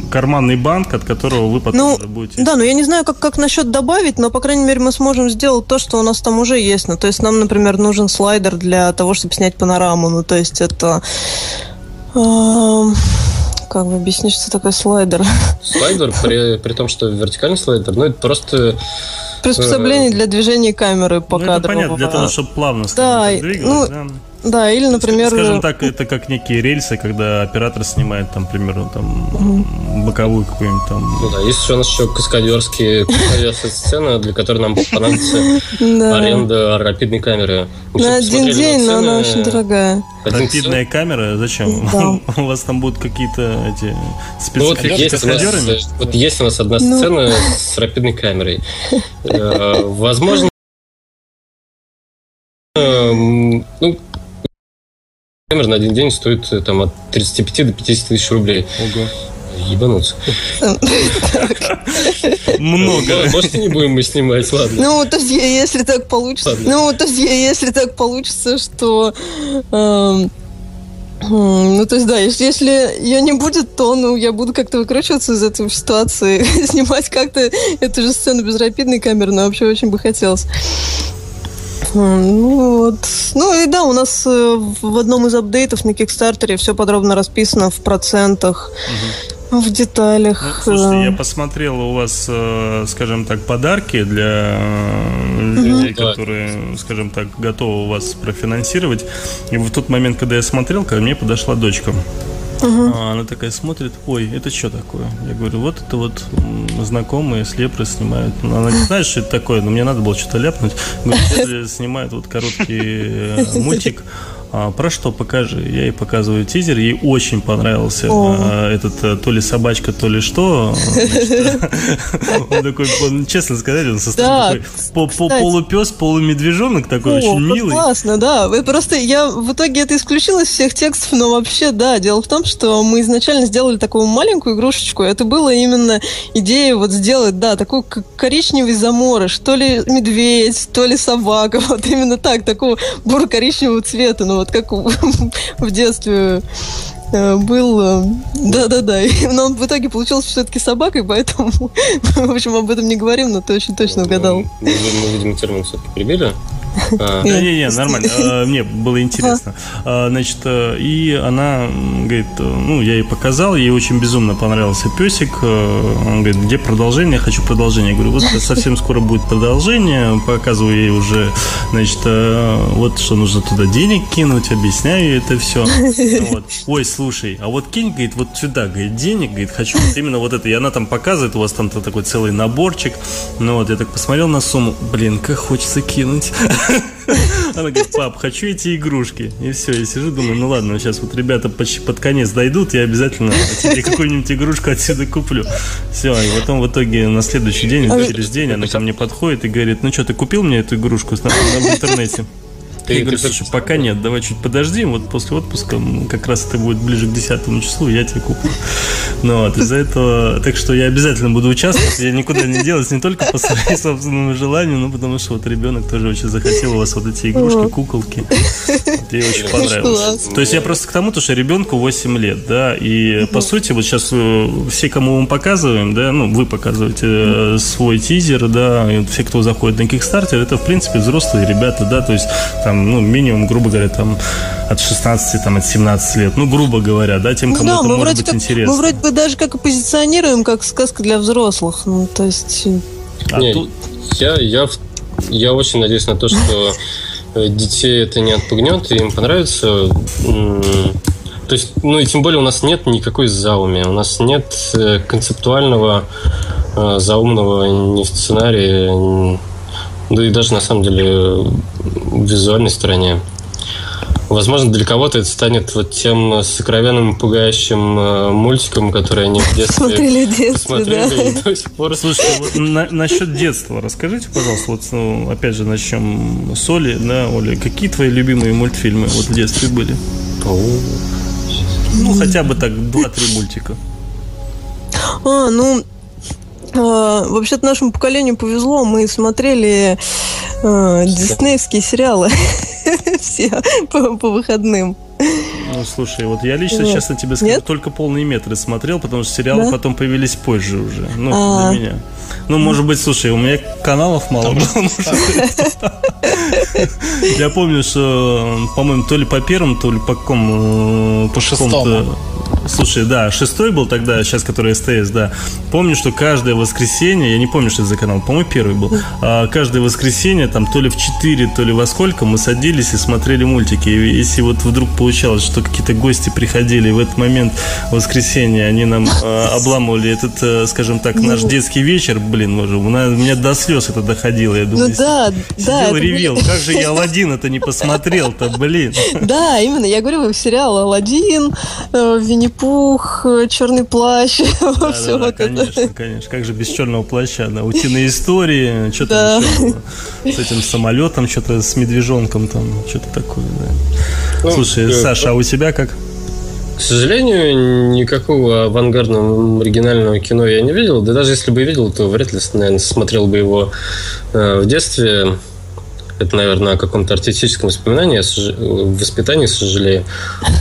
карманный банк, от которого вы потом ну, будете... Да, но я не знаю, как, как насчет добавить, но, по крайней мере, мы сможем сделать то, что у нас там уже есть. Ну, то есть нам, например, нужен слайдер для того, чтобы снять панораму. Ну, то есть это... Э, как бы объяснить, что такое слайдер? Слайдер, при, при том, что вертикальный слайдер, ну, это просто Приспособление э, для движения камеры по ну, кадру. Это понятно, для того, чтобы плавно да, двигалось, ну, да. Да, или, например... Скажем так, это как некие рельсы, когда оператор снимает, там, примерно, там, угу. боковую какую-нибудь там... Ну да, есть еще у нас еще каскадерские сцены, для которой нам понадобится аренда рапидной камеры. На один день, но она очень дорогая. Рапидная камера? Зачем? У вас там будут какие-то эти спецкаскадеры? Вот есть у нас одна ну. сцена с рапидной камерой. Э, возможно, эм, ну, Камера на один день стоит э, там от 35 до 50 тысяч рублей. Ого. Ебануться. Много. Может, не будем мы снимать, ладно. Ну, то есть, если так получится... Ну, то есть, если так получится, что... Эм, ну, то есть, да, если, если ее не будет, то, ну, я буду как-то выкручиваться из этой ситуации, снимать как-то эту же сцену без рапидной камеры, но вообще очень бы хотелось. Ну вот. Ну и да, у нас э, в одном из апдейтов на Кикстартере все подробно расписано в процентах. Угу. В деталях. Ну, слушайте, я посмотрел у вас, э, скажем так, подарки для э, людей, угу. которые, скажем так, готовы вас профинансировать. И в тот момент, когда я смотрел, ко мне подошла дочка. Угу. А она такая смотрит, ой, это что такое? Я говорю, вот это вот знакомые с Лепры снимают. Ну, она не знает, что это такое, но мне надо было что-то ляпнуть. Говорит, снимают вот короткий э, мультик а, про что покажи? Я ей показываю тизер, ей очень понравился а, этот э, то ли собачка, то ли что. он такой, честно сказать, он состоит такой полупес, полумедвежонок такой, очень милый. Классно, да. Просто я в итоге это исключила из всех текстов, но вообще, да, дело в том, что мы изначально сделали такую маленькую игрушечку. Это было именно идея вот сделать, да, такой коричневый заморыш, то ли медведь, то ли собака, вот именно так, такого буро-коричневого цвета. Но вот как в детстве э, был... Э, да-да-да. Но в итоге получился все-таки собакой, поэтому, в общем, об этом не говорим, но ты очень точно угадал. Мы, мы видимо, термин все-таки прибили. Не-не-не, нормально. А, мне было интересно. А, значит, э, и она говорит, э, ну, я ей показал, ей очень безумно понравился песик. Э, он говорит, где продолжение? Я хочу продолжение. Я говорю, вот совсем скоро будет продолжение. Показываю ей уже, значит, вот что нужно туда денег кинуть, объясняю ей это все. Вот. Ой, слушай, а вот кинь, говорит, вот сюда, говорит, денег, говорит, хочу вот именно вот это. И она там показывает, у вас там такой целый наборчик. Ну вот, я так посмотрел на сумму, блин, как хочется кинуть. Она говорит, пап, хочу эти игрушки. И все, я сижу, думаю, ну ладно, сейчас вот ребята почти под конец дойдут, я обязательно тебе какую-нибудь игрушку отсюда куплю. Все, и потом в итоге на следующий день, через день она ко мне подходит и говорит, ну что, ты купил мне эту игрушку в интернете? Ты, я говорю, слушай, пока нет, давай чуть подожди, вот после отпуска как раз это будет ближе к 10 числу, я тебе куплю. Ну вот, из-за этого, так что я обязательно буду участвовать, я никуда не делать, не только по своему собственному желанию, но потому что вот ребенок тоже очень захотел у вас вот эти игрушки, куколки. Вот, ей очень понравилось. То есть я просто к тому, что ребенку 8 лет, да, и по сути вот сейчас э, все, кому мы показываем, да, ну, вы показываете э, свой тизер, да, и все, кто заходит на Kickstarter, это, в принципе, взрослые ребята, да, то есть там ну, минимум, грубо говоря, там от 16, там, от 17 лет. Ну, грубо говоря, да, тем, кому да, это может быть как, интересно. Мы вроде бы даже как и позиционируем, как сказка для взрослых. Ну, то есть... А Не, тут... я, я, я очень надеюсь на то, что э, детей это не отпугнет, и им понравится. То есть, ну и тем более у нас нет никакой зауми, у нас нет э, концептуального э, заумного ни сценария, да и даже на самом деле в визуальной стороне. Возможно, для кого-то это станет вот тем сокровенным, пугающим э, мультиком, который они в детстве смотрели, детстве, смотрели да. и до сих пор. Слушайте, вот на, насчет детства расскажите, пожалуйста, вот ну, опять же начнем с Оли, да, Оля, какие твои любимые мультфильмы вот в детстве были? Ну, хотя бы так, два-три мультика. А, ну, вообще-то нашему поколению повезло, мы смотрели э, диснеевские сериалы все по, по выходным. Ну, слушай, вот я лично, вот. честно тебе скажу, Нет? только полные метры смотрел, потому что сериалы да? потом появились позже уже. Ну, А-а-а. для меня. Ну, может быть, слушай, у меня каналов мало было. Я помню, что, по-моему, то ли по первому, то ли по какому... По шестому. Слушай, да, шестой был тогда, сейчас который СТС, да. Помню, что каждое воскресенье, я не помню, что это за канал, по-моему, первый был. А, каждое воскресенье, там, то ли в 4, то ли во сколько, мы садились и смотрели мультики. И если вот вдруг получалось, что какие-то гости приходили, в этот момент воскресенье они нам а, обламывали этот, а, скажем так, наш ну. детский вечер, блин, может, у меня до слез это доходило. Я думаю, ну, да, сидел, да, ревел. Это... Как же я Алладин это не посмотрел-то, блин. Да, именно. Я говорю, сериал Алладин, э, Винни Пух, Черный плащ, да, все да, вот конечно, это. Конечно, как же без черного плаща, да, утиные истории, что-то да. с этим самолетом, что-то с медвежонком там, что-то такое, да. Ну, Слушай, э, Саша, а у тебя как? К сожалению, никакого авангардного оригинального кино я не видел. Да даже если бы видел, то вряд ли, наверное, смотрел бы его э, в детстве. Это, наверное, о каком-то артистическом воспоминании, воспитании, сожалею.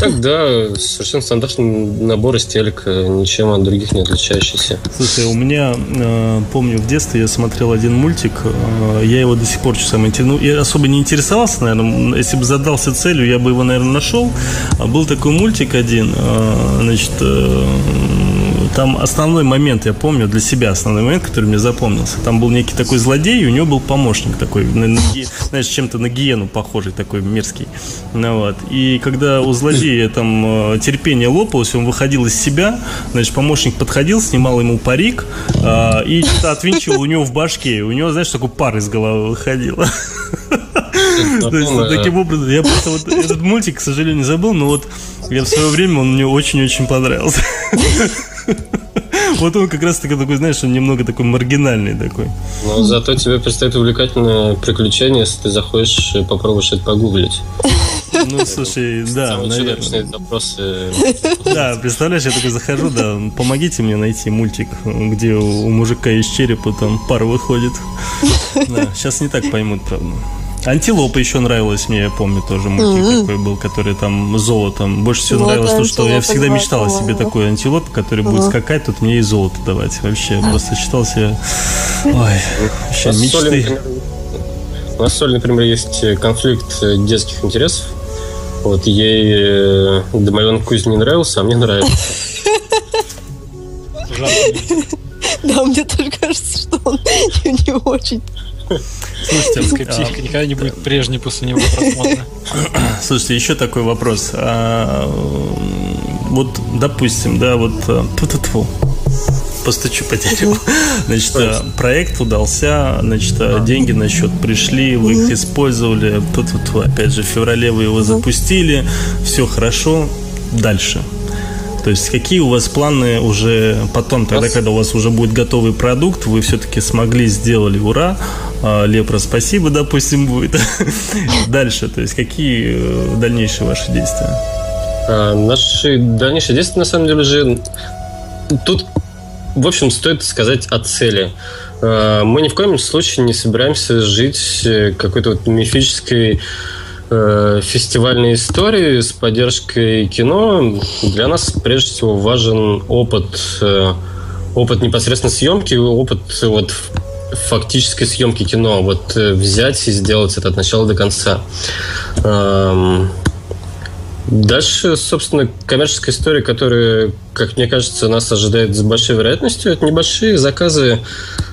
Так, да, совершенно стандартный набор из телека, ничем от других не отличающийся. Слушай, у меня, э, помню, в детстве я смотрел один мультик, э, я его до сих пор часами тяну. Я особо не интересовался, наверное, если бы задался целью, я бы его, наверное, нашел. А был такой мультик один, э, значит, э, там основной момент, я помню, для себя основной момент, который мне запомнился. Там был некий такой злодей, и у него был помощник такой, на, на, знаешь, чем-то на гиену похожий, такой мерзкий. Ну, вот. И когда у злодея там э, терпение лопалось, он выходил из себя, значит, помощник подходил, снимал ему парик э, и что-то отвинчивал у него в башке. У него, знаешь, такой пар из головы выходил. То есть, таким образом, я просто вот этот мультик, к сожалению, не забыл, но вот я в свое время он мне очень-очень понравился. Вот он как раз таки такой, знаешь, он немного такой маргинальный такой. Но зато тебе предстоит увлекательное приключение, если ты заходишь и попробуешь это погуглить. Ну, слушай, да, наверное. запросы. Да, представляешь, я такой захожу, да, помогите мне найти мультик, где у мужика из черепа там пар выходит. Да, сейчас не так поймут, правда. Антилопа еще нравилась мне, я помню тоже мультик mm-hmm. такой был, который там золотом. Больше всего Золотая нравилось то, что я всегда мечтал о себе такой антилоп, который mm-hmm. будет скакать, тут мне и золото давать. Вообще, просто считал себя... Ой, вообще мечты. У нас в Соле, например, есть конфликт детских интересов. Вот ей э, Домовенок Кузь не нравился, а мне нравится. Да, мне тоже кажется, что он не очень. Слушайте, психика никогда не будет прежней после него просмотра. Слушайте, еще такой вопрос. А, вот, допустим, да, вот э, тьфу постучу по дереву. Значит, э, проект удался, значит, э, деньги на счет пришли, вы их использовали. Тут вот, опять же, в феврале вы его запустили, все хорошо. Дальше. То есть какие у вас планы уже потом, тогда, когда у вас уже будет готовый продукт, вы все-таки смогли, сделали, ура, а, Лепра, спасибо, допустим, будет. Дальше, то есть какие э, дальнейшие ваши действия? А, наши дальнейшие действия, на самом деле, же тут, в общем, стоит сказать о цели. А, мы ни в коем случае не собираемся жить э, какой-то вот мифической Э, фестивальной истории с поддержкой кино для нас прежде всего важен опыт, опыт непосредственно съемки, опыт вот фактической съемки кино. Вот э, взять и сделать это от начала до конца. Эм, Дальше, собственно, коммерческая история, которая, как мне кажется, нас ожидает с большой вероятностью, это небольшие заказы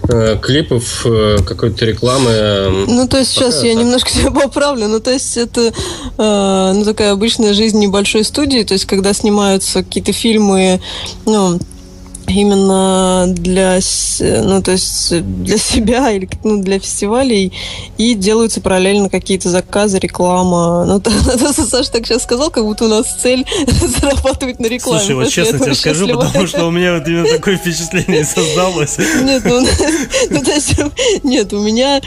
э, клипов, э, какой-то рекламы. Э, ну, то есть Пока сейчас я немножко тебя поправлю. Ну, то есть это э, ну, такая обычная жизнь небольшой студии, то есть когда снимаются какие-то фильмы, ну, именно для, ну, то есть для себя или ну, для фестивалей и делаются параллельно какие-то заказы, реклама. Ну, то, Саша так сейчас сказал, как будто у нас цель зарабатывать на рекламе. Слушай, вот честно тебе скажу, потому что у меня вот именно такое впечатление создалось. Нет, ну, ну, то есть, нет, у меня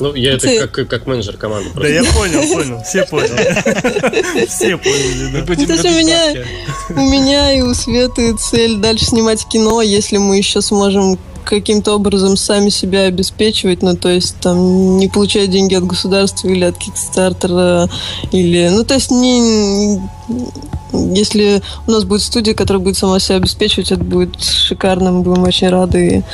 ну, я это как, как менеджер команды. Да, я понял, понял. Все поняли. Все поняли, да. То есть у меня, у меня и у Светы цель дальше снимать кино, если мы еще сможем каким-то образом сами себя обеспечивать, ну, то есть там не получать деньги от государства или от Кикстартера, или, ну, то есть не, если у нас будет студия, которая будет сама себя обеспечивать, это будет шикарно, мы будем очень рады.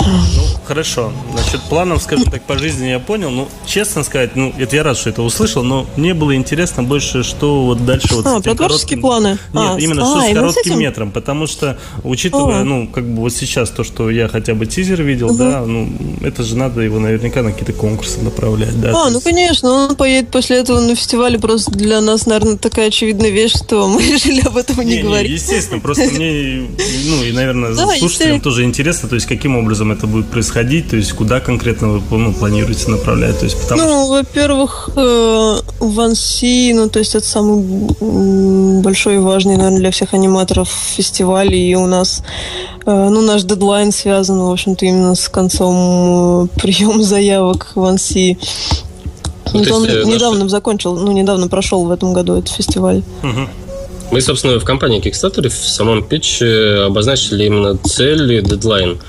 Ну, хорошо. Значит, планом, скажем так, по жизни я понял. Ну, честно сказать, ну, это я рад, что это услышал, но мне было интересно больше, что вот дальше вот а, про творческие коротким... планы? Нет, а, именно а, что с коротким с этим? метром, потому что, учитывая, а. ну, как бы вот сейчас то, что я хотя бы тизер видел, угу. да, ну, это же надо его наверняка на какие-то конкурсы направлять, да. А, ну, есть... конечно, он поедет после этого на фестивале, просто для нас, наверное, такая очевидная вещь, что мы решили об этом не, не говорить. Не, естественно, просто мне, ну, и, наверное, слушателям тоже интересно, то есть, каким образом это будет происходить, то есть, куда конкретно вы ну, планируете направлять? То есть, потому ну, что... во-первых, э, Ванси, ну, то есть это самый большой и важный, наверное, для всех аниматоров фестиваль, и у нас, э, ну, наш дедлайн связан, в общем-то, именно с концом э, приема заявок Ванси. Ну, он есть, недавно закончил, ну, недавно прошел в этом году этот фестиваль. Угу. Мы, собственно, в компании Kickstarter в самом питче обозначили именно цель и дедлайн.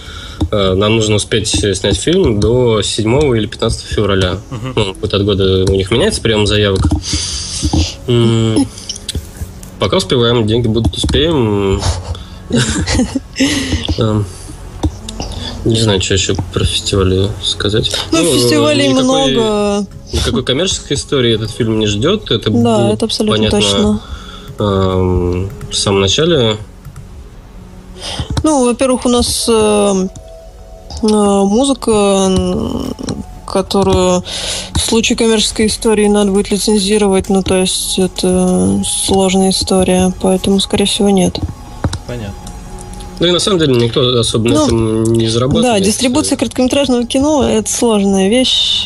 Э, нам нужно успеть снять фильм до 7 или 15 февраля. Uh-huh. Ну, вот от года у них меняется прием заявок. Пока успеваем, деньги будут, успеем. Эм, не знаю, что еще про фестивали сказать. Ну, ну фестивалей никакой, много. Никакой коммерческой истории этот фильм не ждет. Это да, это абсолютно понятно, точно. Эм, в самом начале. Ну, во-первых, у нас э, Э, музыка, которую в случае коммерческой истории надо будет лицензировать, ну то есть это сложная история, поэтому, скорее всего, нет. Понятно. Ну и на самом деле никто особо ну, на этом не зарабатывает. Да, дистрибуция короткометражного кино – это сложная вещь.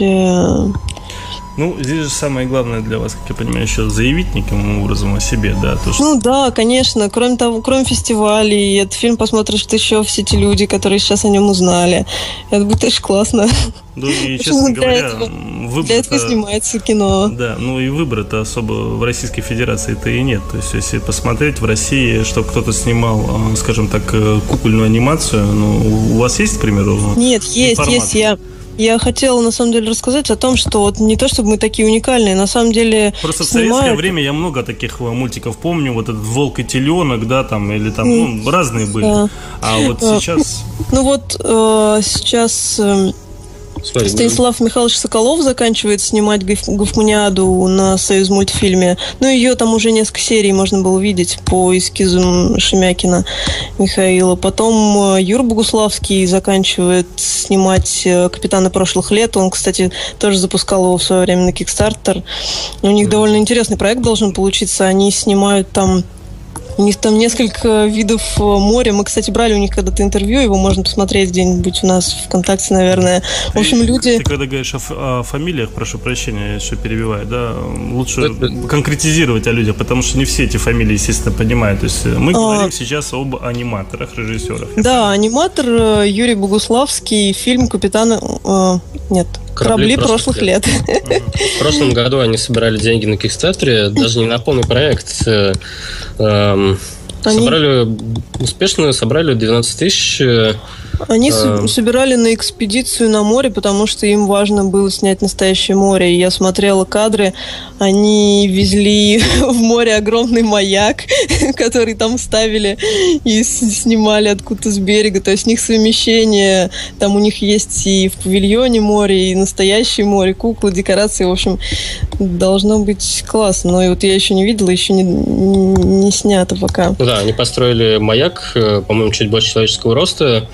Ну, здесь же самое главное для вас, как я понимаю, еще заявить неким образом о себе, да? То, что... Ну да, конечно. Кроме того, кроме фестивалей, этот фильм посмотришь ты еще все те люди, которые сейчас о нем узнали. Это будет очень классно. Ну и, честно говоря, выбор Для этого снимается кино. Да, ну и выбора-то особо в Российской Федерации-то и нет. То есть, если посмотреть в России, что кто-то снимал, скажем так, э, кукольную анимацию, ну, у вас есть, к примеру, Нет, есть, информация? есть. Я я хотела, на самом деле, рассказать о том, что вот не то, чтобы мы такие уникальные, на самом деле Просто снимают... в советское время я много таких э, мультиков помню, вот этот «Волк и теленок», да, там, или там, ну, разные были. Да. А вот сейчас... Ну вот э, сейчас... Смотри, Станислав Михайлович Соколов заканчивает снимать Гофманиаду на Союз мультфильме. Ну, ее там уже несколько серий можно было видеть по эскизам Шемякина Михаила. Потом э, Юр Богуславский заканчивает снимать э, «Капитана прошлых лет». Он, кстати, тоже запускал его в свое время на Kickstarter. У них довольно интересный проект должен получиться. Они снимают там у них там несколько видов э, моря. Мы, кстати, брали у них когда-то интервью, его можно посмотреть где-нибудь у нас в ВКонтакте, наверное. В общем, люди... Ты когда говоришь о, о фамилиях, прошу прощения, что перебиваю, да, лучше Это... конкретизировать о людях, потому что не все эти фамилии, естественно, понимают. То есть э, мы а... говорим сейчас об аниматорах, режиссерах. Да, аниматор э, Юрий Богуславский, фильм «Капитана...» э, Нет, Корабли, Корабли прошлых, лет. лет. В прошлом году они собирали деньги на Кикстартере, даже не на полный проект. Эм, они... Собрали успешно собрали 12 тысяч они а... собирали на экспедицию на море, потому что им важно было снять настоящее море. И я смотрела кадры, они везли в море огромный маяк, который там ставили и снимали откуда-то с берега. То есть у них совмещение, там у них есть и в павильоне море, и настоящее море, куклы, декорации. В общем, должно быть классно. Но и вот я еще не видела, еще не, не снято пока. Да, они построили маяк, э, по-моему, чуть больше человеческого роста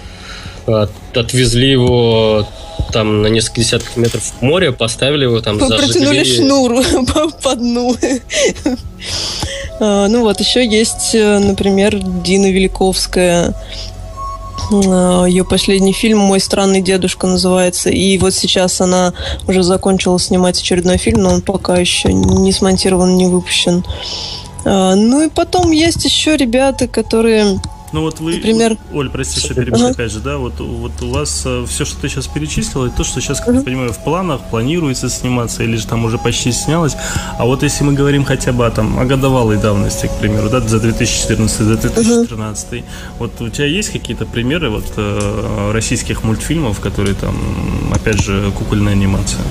отвезли его там на несколько десятков метров в море, поставили его там, Протянули шнур по дну. А, ну вот, еще есть, э, например, Дина Великовская. А, Ее последний фильм «Мой странный дедушка» называется. И вот сейчас она уже закончила снимать очередной фильм, но он пока еще не смонтирован, не выпущен. А, ну и потом есть еще ребята, которые ну вот вы, Например... Оль, прости, что перебью, опять же, да, вот, вот у вас э, все, что ты сейчас перечислила, то, что сейчас, как я понимаю, в планах планируется сниматься или же там уже почти снялось. А вот если мы говорим хотя бы там, о годовалой давности, к примеру, да, за 2014, за 2013, вот у тебя есть какие-то примеры вот э, российских мультфильмов, которые там, опять же, кукольная анимация?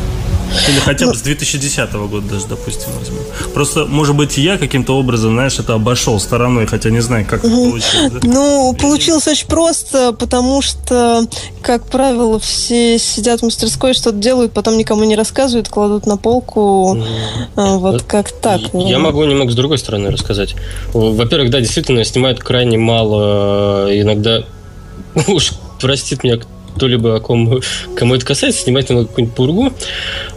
Или хотя бы ну, с 2010 года даже, допустим, возьмем. Просто, может быть, я каким-то образом, знаешь, это обошел стороной, хотя не знаю, как это получилось. Да? Ну, получилось очень просто, потому что, как правило, все сидят в мастерской, что-то делают, потом никому не рассказывают, кладут на полку. Mm. Вот как так. Я ну. могу немного с другой стороны рассказать. Во-первых, да, действительно, снимают крайне мало, иногда уж простит меня кто либо о ком, кому это касается, снимать надо какую-нибудь пургу.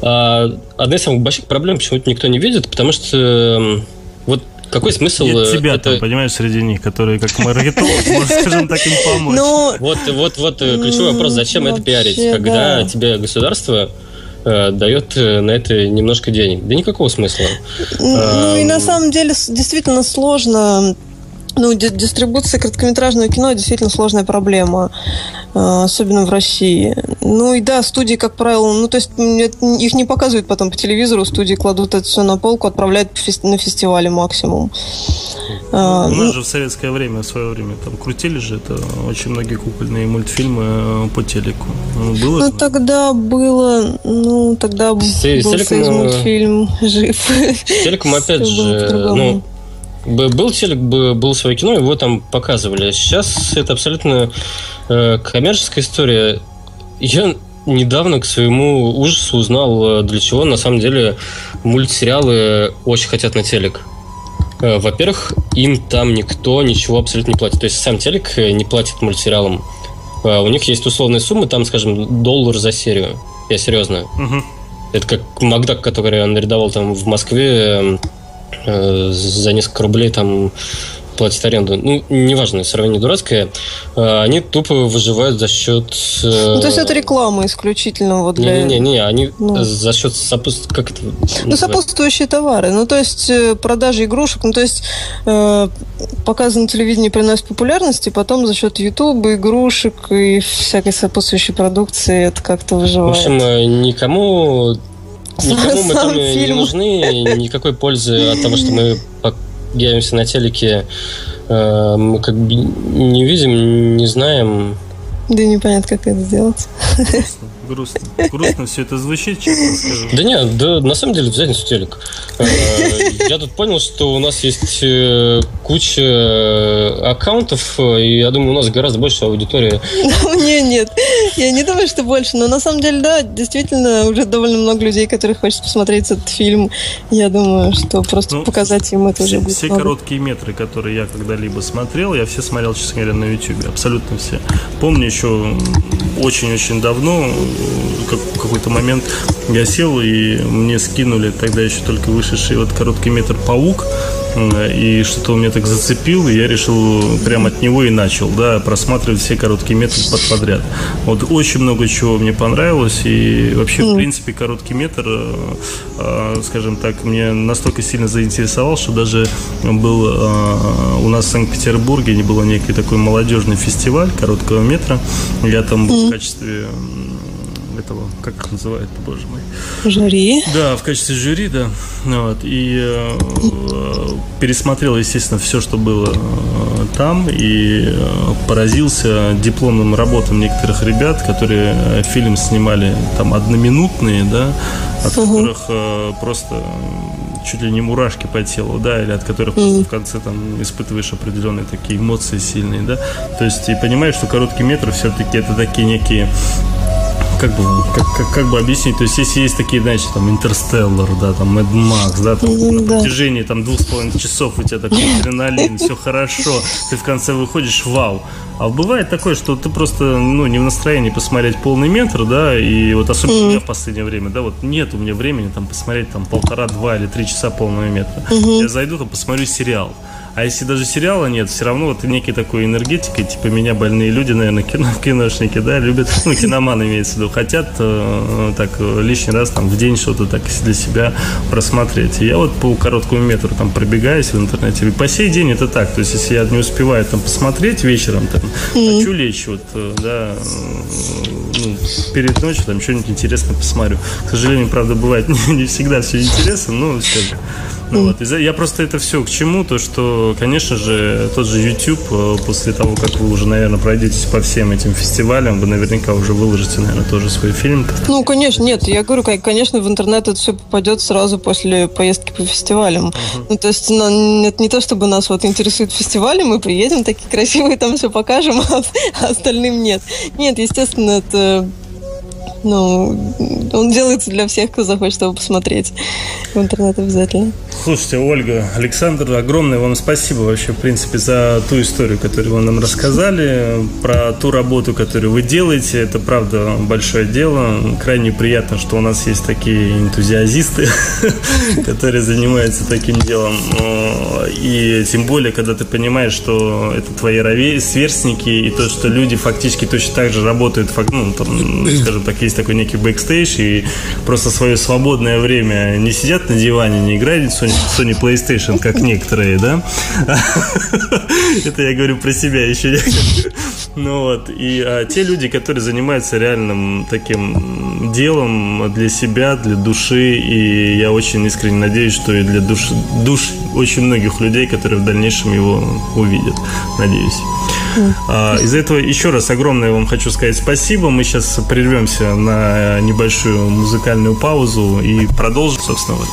А, одна из самых больших проблем почему-то никто не видит, потому что вот какой смысл? Нет тебя это... там, понимаешь, среди них, которые как маркетолог, может, скажем так, им помочь. Ну, вот, вот, вот э, ключевой вопрос, зачем это пиарить, когда тебе государство э, дает э, на это немножко денег. Да никакого смысла. Ну и на самом деле действительно сложно ну, дистрибуция короткометражного кино действительно сложная проблема, э, особенно в России. Ну и да, студии, как правило, ну то есть их не показывают потом по телевизору, студии кладут это все на полку, отправляют на фестивале максимум. Ну, у нас ну, же в советское время, в свое время, там крутили же это очень многие кукольные мультфильмы э, по телеку. Ну, было ну, тогда было, ну, тогда с, был союз мультфильм жив. Телеком, опять же, ну, был телек, было свое кино, его там показывали. Сейчас это абсолютно э, коммерческая история. Я недавно к своему ужасу узнал, э, для чего на самом деле мультсериалы очень хотят на телек. Э, во-первых, им там никто ничего абсолютно не платит. То есть сам телек не платит мультсериалам. У них есть условные суммы, там, скажем, доллар за серию. Я серьезно. Угу. Это как Макдак, который он арендовал там в Москве эм, за несколько рублей там платят аренду. Ну, неважно, сравнение дурацкое. Э, они тупо выживают за счет... Э, ну, то есть это реклама исключительно вот для... Не-не-не, они ну. за счет сопутствующих... Как это Ну, сопутствующие товары. Ну, то есть продажи игрушек, ну, то есть э, показы на телевидении приносят популярности, потом за счет Ютуба, игрушек и всякой сопутствующей продукции это как-то выживает. В общем, никому Никому мы там не нужны, никакой пользы от того, что мы появимся на телеке, э, мы как бы не видим, не знаем. Да непонятно, как это сделать. Грустно. Грустно все это звучит, честно скажу. Да нет, да на самом деле в задницу телек. Э, я тут понял, что у нас есть э, куча э, аккаунтов, и я думаю, у нас гораздо больше аудитории. Не, нет, я не думаю, что больше, но на самом деле, да, действительно, уже довольно много людей, которых хочет посмотреть этот фильм. Я думаю, что просто ну, показать им это все, уже будет Все много. короткие метры, которые я когда-либо смотрел, я все смотрел, честно говоря, на YouTube, абсолютно все. Помню еще очень-очень давно, как, какой-то момент я сел, и мне скинули тогда еще только вышедший вот короткий метр «Паук», и что-то он меня так зацепил, и я решил прямо от него и начал, да, просматривать все короткие метры под подряд. Вот очень много чего мне понравилось, и вообще, в принципе, короткий метр, э, э, скажем так, мне настолько сильно заинтересовал, что даже был э, у нас в Санкт-Петербурге не было некий такой молодежный фестиваль короткого метра. Я там был в качестве этого, как их называют, боже мой. Жюри. Да, в качестве жюри, да. Вот. И э, пересмотрел, естественно, все, что было э, там, и э, поразился дипломным работам некоторых ребят, которые э, фильм снимали там одноминутные, да, от угу. которых э, просто чуть ли не мурашки по телу, да, или от которых mm. в конце там испытываешь определенные такие эмоции сильные, да. То есть и понимаешь, что короткий метр все-таки это такие некие как бы, как, как, как бы объяснить, то есть если есть такие, знаете, там, Интерстеллар, да, там, Mad Max, да, там, mm, на протяжении там двух с половиной часов у тебя такой адреналин, все хорошо, ты в конце выходишь, вау. А бывает такое, что ты просто, ну, не в настроении посмотреть полный метр, да, и вот особенно mm. у меня в последнее время, да, вот нет у меня времени там посмотреть там полтора, два или три часа полного метра. Mm-hmm. Я зайду, там посмотрю сериал. А если даже сериала нет, все равно вот некий такой энергетикой, типа меня больные люди, наверное, кино, киношники, да, любят, ну, киноман имеется в виду, хотят э, так лишний раз там в день что-то так для себя просмотреть. И я вот по короткому метру там пробегаюсь в интернете. И по сей день это так. То есть, если я не успеваю там посмотреть вечером, там, mm-hmm. хочу лечь, вот, э, да, э, ну, перед ночью там что-нибудь интересное посмотрю. К сожалению, правда, бывает не, не всегда все интересно, но все же. Ну, вот. Я просто это все к чему, то что, конечно же, тот же YouTube, э, после того, как вы уже, наверное, пройдетесь по всем этим фестивалям, вы наверняка уже выложите, наверное, тоже свой фильм. Ну, конечно, нет, я говорю, конечно, в интернет это все попадет сразу после поездки по фестивалям. Uh-huh. Ну, то есть, ну, это не то, чтобы нас вот интересует фестивали, мы приедем, такие красивые там все покажем, а, а остальным нет. Нет, естественно, это ну, он делается для всех, кто захочет его посмотреть в интернет обязательно. Слушайте, Ольга, Александр, огромное вам спасибо вообще, в принципе, за ту историю, которую вы нам рассказали, про ту работу, которую вы делаете. Это, правда, большое дело. Крайне приятно, что у нас есть такие энтузиазисты, которые занимаются таким делом. И тем более, когда ты понимаешь, что это твои сверстники, и то, что люди фактически точно так же работают, ну, скажем так, есть такой некий бэкстейдж, и просто свое свободное время не сидят на диване, не играют в Sony, Sony PlayStation, как некоторые, да? Это я говорю про себя еще. Ну вот, и а, те люди, которые занимаются реальным таким делом для себя, для души, и я очень искренне надеюсь, что и для душ, душ очень многих людей, которые в дальнейшем его увидят. Надеюсь. А, из-за этого еще раз огромное вам хочу сказать спасибо. Мы сейчас прервемся на небольшую музыкальную паузу и продолжим, собственно, вот.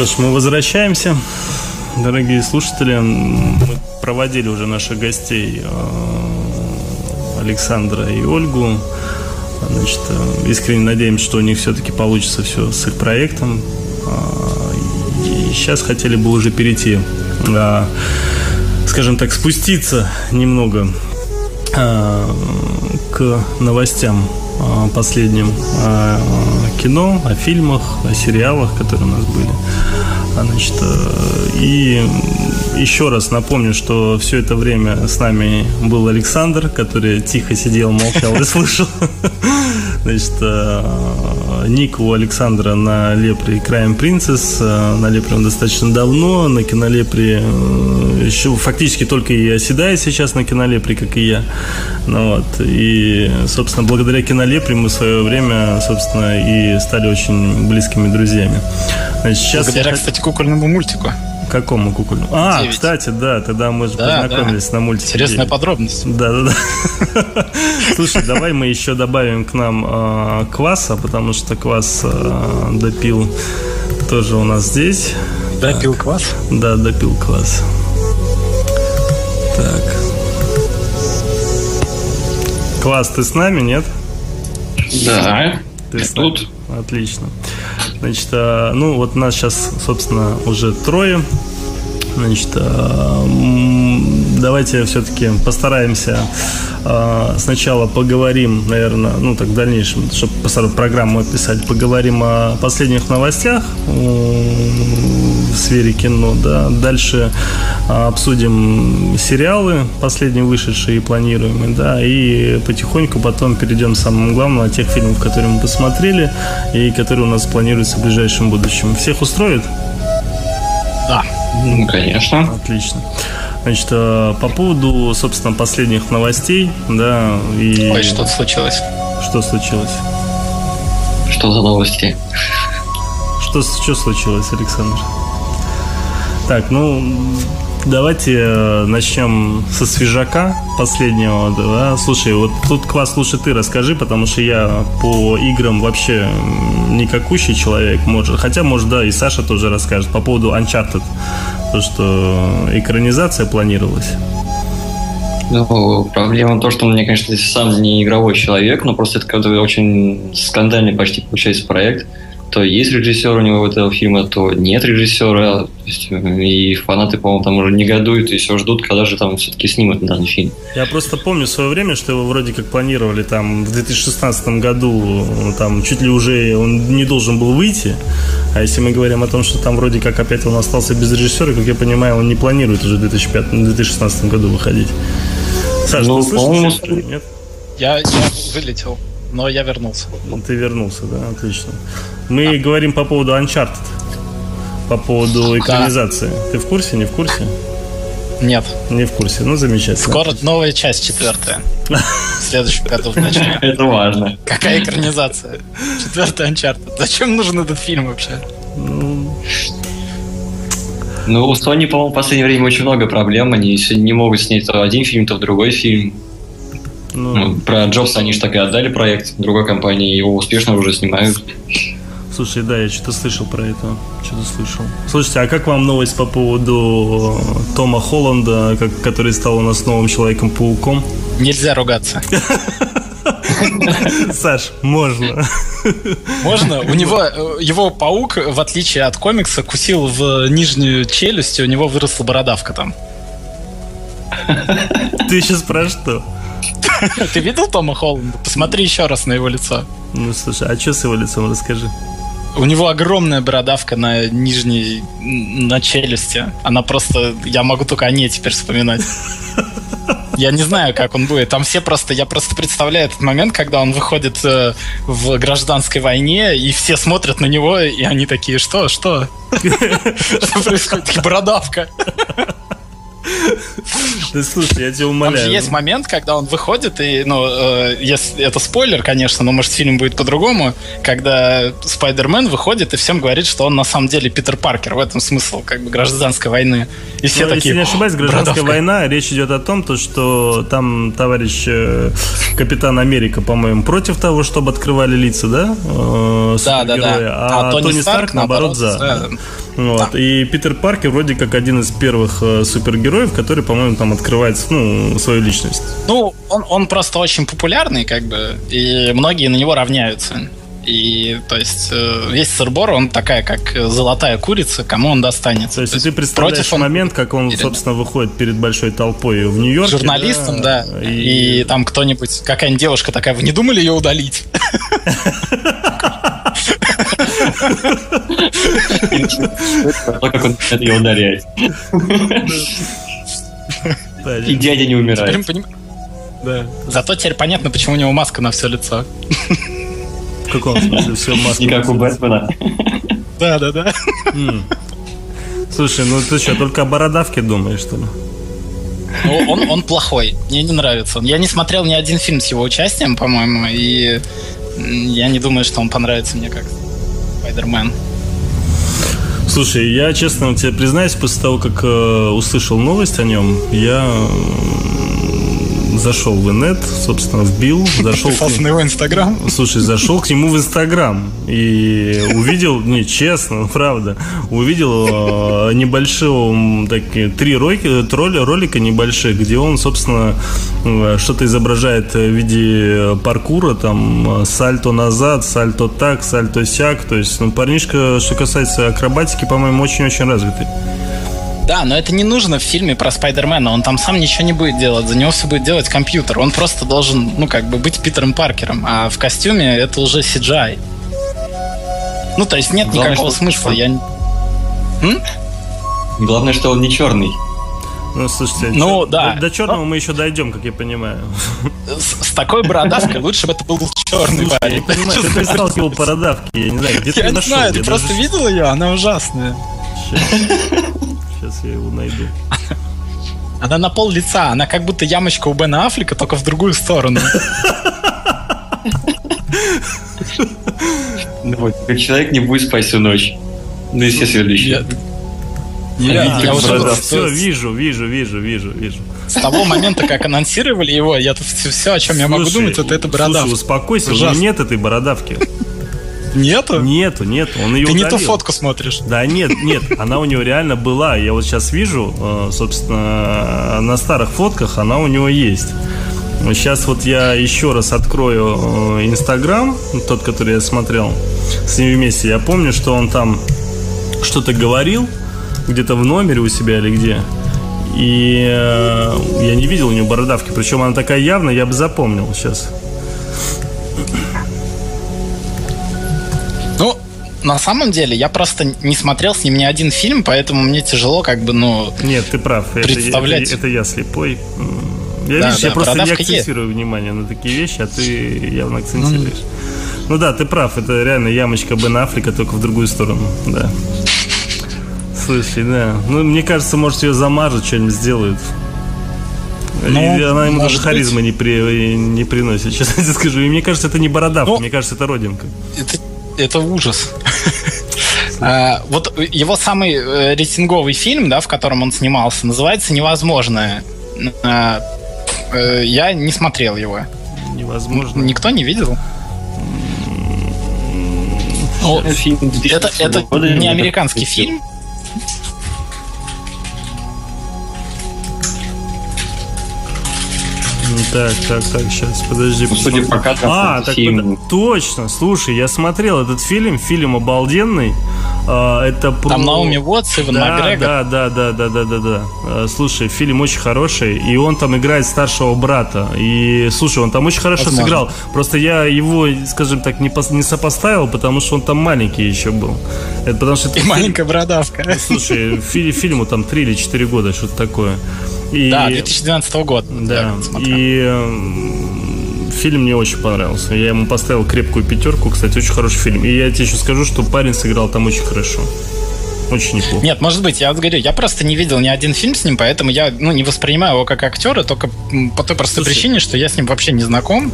Что ж, мы возвращаемся. Дорогие слушатели, мы проводили уже наших гостей э, Александра и Ольгу. Значит, э, искренне надеемся, что у них все-таки получится все с их проектом. А, и сейчас хотели бы уже перейти, а, скажем так, спуститься немного а, к новостям последним о кино, о фильмах, о сериалах, которые у нас были. Значит, э, и еще раз напомню, что все это время с нами был Александр, который тихо сидел, молчал и слышал. Значит, ник у Александра на Лепре Crime Princess. Э, на Лепре он достаточно давно. На Кинолепре еще фактически только и оседает сейчас на Кинолепре, как и я. Ну, вот. И, собственно, благодаря Кинолепре мы в свое время, собственно, и стали очень близкими друзьями. Значит, сейчас благодаря, я... кстати, кукольному мультику. Какому кукольному? А, 9. кстати, да, тогда мы же да, познакомились да. на мультике. Интересная 9. подробность. Да, да, да. Слушай, давай мы еще добавим к нам э, кваса, потому что квас э, допил тоже у нас здесь. Допил так. квас? Да, допил квас. Так. Класс, ты с нами, нет? Да. Ты я тут. Отлично. Значит, а, ну вот нас сейчас, собственно, уже трое. Значит, а, давайте все-таки постараемся сначала поговорим, наверное, ну так в дальнейшем, чтобы программу описать, поговорим о последних новостях в сфере кино, да. Дальше обсудим сериалы, последние вышедшие и планируемые, да, и потихоньку потом перейдем к самому главному, о тех фильмах, которые мы посмотрели и которые у нас планируются в ближайшем будущем. Всех устроит? Да. Ну, конечно. Отлично. Значит, э, по поводу, собственно, последних новостей, да, и... Ой, что случилось? Что случилось? Что за новости? Что, что случилось, Александр? Так, ну, давайте э, начнем со свежака последнего. Да? Слушай, вот тут класс лучше ты расскажи, потому что я по играм вообще никакущий человек. Может, хотя, может, да, и Саша тоже расскажет по поводу Uncharted. То, что экранизация планировалась. Ну, проблема в том, что мне, конечно, сам не игровой человек, но просто это очень скандальный почти получается проект то есть режиссер у него этого фильма, то нет режиссера. И фанаты, по-моему, там уже негодуют и все ждут, когда же там все-таки снимут данный фильм. Я просто помню в свое время, что его вроде как планировали там в 2016 году, там чуть ли уже он не должен был выйти. А если мы говорим о том, что там вроде как опять он остался без режиссера, как я понимаю, он не планирует уже в 2005, 2016 году выходить. Саша, ну, ты слышишь? Нет? Я, я вылетел но я вернулся. Ты вернулся, да, отлично. Мы да. говорим по поводу Uncharted, по поводу экранизации. Да. Ты в курсе, не в курсе? Нет. Не в курсе, ну замечательно. Скоро новая часть, четвертая. В следующем году в начале. Это важно. Какая экранизация? Четвертый Uncharted. Зачем нужен этот фильм вообще? Ну, ну, у Sony, по-моему, в последнее время очень много проблем. Они не могут снять то один фильм, то другой фильм. Ну, ну, про Джобса они же так и отдали проект другой компании, его успешно уже снимают. Слушай, да, я что-то слышал про это. Что-то слышал. Слушайте, а как вам новость по поводу э, Тома Холланда, как, который стал у нас новым Человеком-пауком? Нельзя ругаться. Саш, можно. Можно? У него, э, его паук, в отличие от комикса, кусил в нижнюю челюсть, и у него выросла бородавка там. Ты сейчас про что? Ты видел Тома Холланда? Посмотри еще раз на его лицо. Ну, слушай, а что с его лицом, расскажи. У него огромная бородавка на нижней, на челюсти. Она просто... Я могу только о ней теперь вспоминать. Я не знаю, как он будет. Там все просто... Я просто представляю этот момент, когда он выходит э, в гражданской войне, и все смотрят на него, и они такие, что, что? Что происходит? Бородавка. Да слушай, я тебя умоляю. Там же есть момент, когда он выходит, и, ну, э, если это спойлер, конечно, но может фильм будет по-другому, когда Спайдермен выходит и всем говорит, что он на самом деле Питер Паркер. В этом смысл, как бы, гражданской войны. И все ну, такие. Если не ошибаюсь, гражданская братовка. война, речь идет о том, то, что там товарищ э, Капитан Америка, по-моему, против того, чтобы открывали лица, да? Э, да, да, да. А, а Тони, Тони Старк, Старк, наоборот, за. Да. Вот. И Питер Паркер вроде как один из первых э, супергероев, который, по-моему, там открывает ну, свою личность. Ну, он, он просто очень популярный, как бы, и многие на него равняются. И, то есть, э, весь сырбор, он такая, как золотая курица, кому он достанется. То есть, то ты представляешь против он... момент, как он, собственно, выходит перед большой толпой в Нью-Йорке. Журналистом, да. да. И... и там кто-нибудь, какая-нибудь девушка такая, вы не думали ее удалить? То, как он ее ударять. И дядя не умирает. Да. Зато теперь понятно, почему у него маска на все лицо. В каком смысле все маска? Не как у Бэтмена. Да, да, да. Слушай, ну ты что, только о бородавке думаешь, что ли? Ну, он, он плохой. Мне не нравится. Я не смотрел ни один фильм с его участием, по-моему, и я не думаю, что он понравится мне как Спайдермен. Слушай, я честно тебе признаюсь, после того, как э, услышал новость о нем, я зашел в инет, собственно, вбил, зашел... Подписался на его инстаграм? Слушай, зашел к нему в инстаграм и увидел, не, честно, правда, увидел э, небольшого, такие, три ролика, ролика небольших, где он, собственно, э, что-то изображает в виде паркура, там, сальто назад, сальто так, сальто сяк, то есть, ну, парнишка, что касается акробатики, по-моему, очень-очень развитый. Да, но это не нужно в фильме про Спайдермена. Он там сам ничего не будет делать. За него все будет делать компьютер. Он просто должен, ну, как бы быть Питером Паркером. А в костюме это уже CGI. Ну, то есть нет Главное, никакого смысла. Я... М? Главное, что он не черный. Ну, слушайте, ну, чер... да. до, до черного мы еще дойдем, как я понимаю. С, с такой бородавкой лучше бы это был черный Слушай, парень. Я не понимаю, ты прислал его бородавки, я не знаю, где я ты нашел? Знаю, ты просто видел ее, она ужасная. Сейчас я его найду. Она на пол лица, она как будто ямочка у Бена Аффлека, только в другую сторону. Ну вот, человек не будет спать всю ночь. Ну и все следующие. Я, я, уже все вижу, вижу, вижу, вижу, вижу. С того момента, как анонсировали его, я тут все, о чем я могу думать, это это бородавка. Слушай, успокойся, у меня нет этой бородавки. Нету? Нету, нету. Он ее Ты удалил. не ту фотку смотришь. Да нет, нет, она у него реально была. Я вот сейчас вижу, э, собственно, на старых фотках она у него есть. Сейчас вот я еще раз открою э, Инстаграм, тот, который я смотрел с ним вместе. Я помню, что он там что-то говорил, где-то в номере у себя или где. И э, я не видел у него бородавки. Причем она такая явная, я бы запомнил сейчас. На самом деле, я просто не смотрел с ним ни один фильм, поэтому мне тяжело как бы, ну... Нет, ты прав. Представлять. Это, это, это я слепой. Я, да, видишь, да, я просто не акцентирую есть. внимание на такие вещи, а ты явно акцентируешь. Mm. Ну да, ты прав, это реально ямочка Бен Африка, только в другую сторону, да. Слушай, да. Ну, мне кажется, может, ее замажут, что-нибудь сделают. Ну, и она ему даже харизмы не, при, не приносит, честно тебе скажу. И мне кажется, это не бородавка, ну, мне кажется, это родинка. Это это ужас. А, вот его самый э, рейтинговый фильм, да, в котором он снимался, называется «Невозможное». Э, я не смотрел его. Невозможно. Никто не видел? это, это не американский фильм, Так, так, так, сейчас, подожди. Ну, судя по кадрам, а, так, фильм. Под... точно, слушай, я смотрел этот фильм, фильм обалденный. А, это про... Там Науми Уотс, Иван да, Макгрегор. Да, да, да, да, да, да, да. А, слушай, фильм очень хороший, и он там играет старшего брата. И, слушай, он там очень хорошо Возможно. сыграл. Просто я его, скажем так, не, пос... не сопоставил, потому что он там маленький еще был. Это потому что... И маленькая бородавка. Слушай, фи- фильму там 3 или 4 года, что-то такое. И, да, 2012 года. Да, и э, фильм мне очень понравился. Я ему поставил крепкую пятерку, кстати, очень хороший фильм. И я тебе еще скажу, что парень сыграл там очень хорошо. Очень неплохо. Нет, может быть, я вот говорю, я просто не видел ни один фильм с ним, поэтому я ну, не воспринимаю его как актера, только по той простой Слушай, причине, что я с ним вообще не знаком.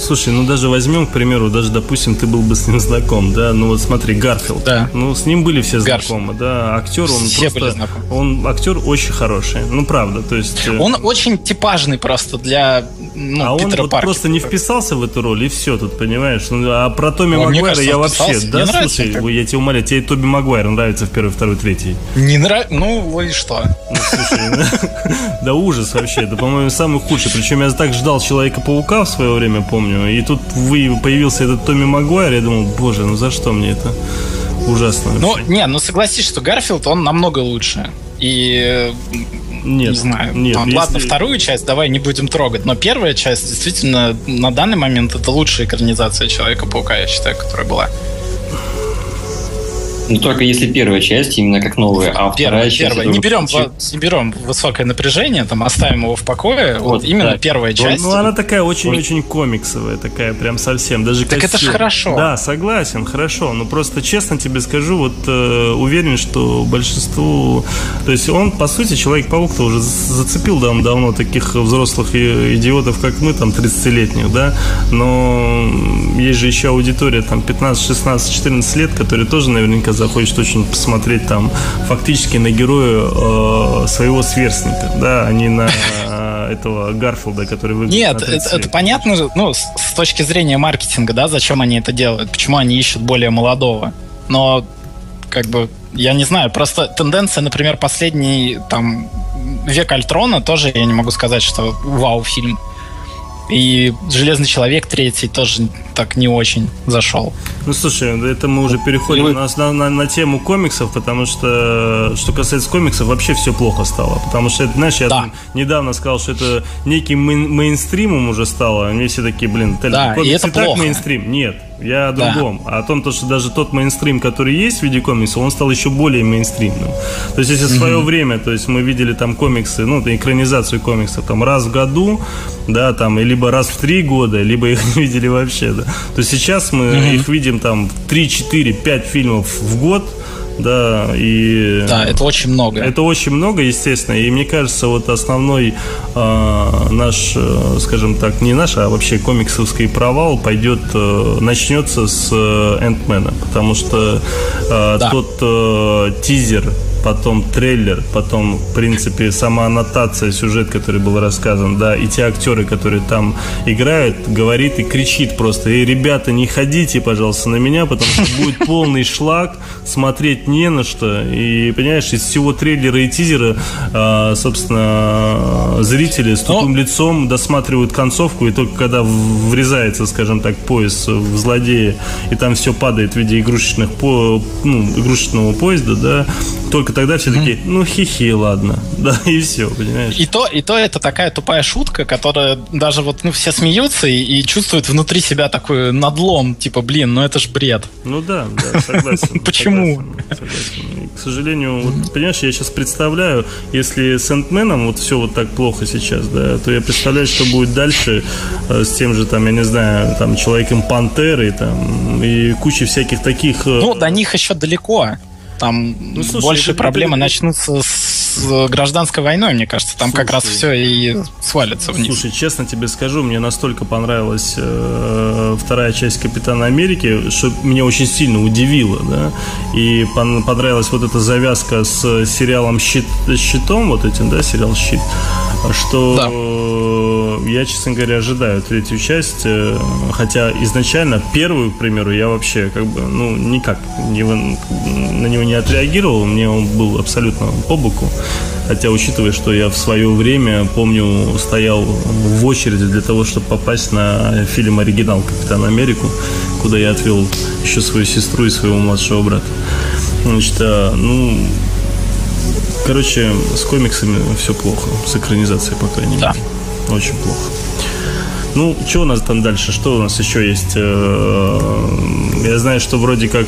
Слушай, ну даже возьмем, к примеру, даже, допустим, ты был бы с ним знаком, да, ну вот смотри, Гарфилд. Да. Ну, с ним были все Гарфилд. знакомы, да, актер, он все просто... были знакомы. Он актер очень хороший, ну правда, то есть... Э, он очень типажный просто для ну, а он Питера вот Паркера. просто не вписался в эту роль, и все тут, понимаешь? Ну, а про Тоби Ой, мне Магуайра кажется, я он вообще... вписался. Да, нравится слушай, ой, я тебя умоляю, тебе Тоби Магуайр нравится в первый, второй, третий. Не нравится. Ну, и что? Ну, слушай, да ужас вообще. Это, по-моему, самый худший. Причем я так ждал Человека-паука в свое время, помню. И тут появился этот Томми Магуайр. Я думал, боже, ну за что мне это? Ужасно. Ну, не, ну согласись, что Гарфилд, он намного лучше. И нет, не знаю. Нет, там, если- Ладно, вторую часть давай не будем трогать, но первая часть действительно на данный момент это лучшая экранизация Человека-паука, я считаю, которая была. Ну, только если первая часть, именно как новая, а вторая Первая, часть... первая. это Не уже берем, чуть- во- не берем высокое напряжение, там оставим его в покое. Вот, Вот, именно да. первая Ну, часть. Ну, она такая очень-очень комиксовая, такая прям совсем. Даже Так это ж костюм. хорошо. Да, согласен, хорошо. Но просто честно тебе скажу, вот э, уверен, что большинству... То есть он, по сути, Человек-паук-то уже зацепил дав- давно таких взрослых и- идиотов, как мы, там, 30-летних, да? Но есть же еще аудитория, там, 15, 16, 14 лет, которые тоже наверняка захочет очень посмотреть там фактически на героя э, своего сверстника, да, а не на э, этого Гарфилда, который выглядит Нет, это, 30 это понятно ну, с, с точки зрения маркетинга, да, зачем они это делают, почему они ищут более молодого. Но, как бы, я не знаю, просто тенденция, например, последний, там, век Альтрона тоже, я не могу сказать, что вау фильм. И Железный человек третий тоже так не очень зашел. Ну, слушай, это мы уже переходим И на, на, на- на тему комиксов, потому что, что касается комиксов, вообще все плохо стало. Потому что, это, знаешь, я Да. там недавно сказал, что это неким мейн- мейнстримом уже стало. Они все такие, блин, Тель, Да, и комиксы это так плохо. мейнстрим. Нет, я о Да. другом. А о том, то, что даже тот мейнстрим, который есть в виде комиксов, он стал еще более мейнстримным. То есть, если в свое время, то есть мы видели там комиксы, ну, экранизацию комиксов там раз в году, да, там, и либо раз в три года, либо их не видели вообще, да. То сейчас мы их видим там 3, 4, 5 фильмов в год, да, и... Да, это очень много. Это очень много, естественно, и мне кажется, вот основной э, наш, скажем так, не наш, а вообще комиксовский провал пойдет, э, начнется с э, Энтмена, потому что э, Да. тот э, тизер, потом трейлер, потом, в принципе, сама аннотация, сюжет, который был рассказан, да, и те актеры, которые там играют, говорит и кричит просто, эй, ребята, не ходите, пожалуйста, на меня, потому что будет полный шлак, смотреть не на что, и, понимаешь, из всего трейлера и тизера, а, собственно, зрители с тупым лицом досматривают концовку, и только когда врезается, скажем так, пояс в злодея, и там все падает в виде игрушечных ну, игрушечного поезда, да, только тогда все такие, ну, хихи, ладно, да, и все, понимаешь? И то, и то это такая тупая шутка, которая даже вот ну, все смеются и, и чувствуют внутри себя такой надлом, типа, блин, ну это ж бред. Ну да, да, согласен. Почему? к сожалению, вот, понимаешь, я сейчас представляю, если с Энтменом вот все вот так плохо сейчас, да, то я представляю, что будет дальше э, с тем же, там, я не знаю, там, Человеком Пантерой, там, и кучей всяких таких... э, Ну, до них еще далеко. Там Ну, слушай, больше проблемы это- начнутся с гражданской войной, мне кажется. Там как раз Слушай. все и свалится вниз. Слушай, честно тебе скажу, мне настолько понравилась э, вторая часть Капитана Америки, что меня очень сильно удивило, да. И пон- понравилась вот эта завязка с сериалом Щит, Щитом, вот этим, да, сериал Щит, что э, я, честно говоря, ожидаю третью часть, э, хотя изначально первую, к примеру, я вообще как бы, ну, никак не, на него не отреагировал, мне он был абсолютно по боку. Хотя, учитывая, что я в свое время, помню, стоял в очереди для того, чтобы попасть на фильм оригинал «Капитан Америку», куда я отвел еще свою сестру и своего младшего брата. Значит, а, ну, короче, с комиксами все плохо, с экранизацией, по крайней мере. Да. Очень плохо. Ну, что у нас там дальше? Что у нас еще есть? Э, Я знаю, что вроде как...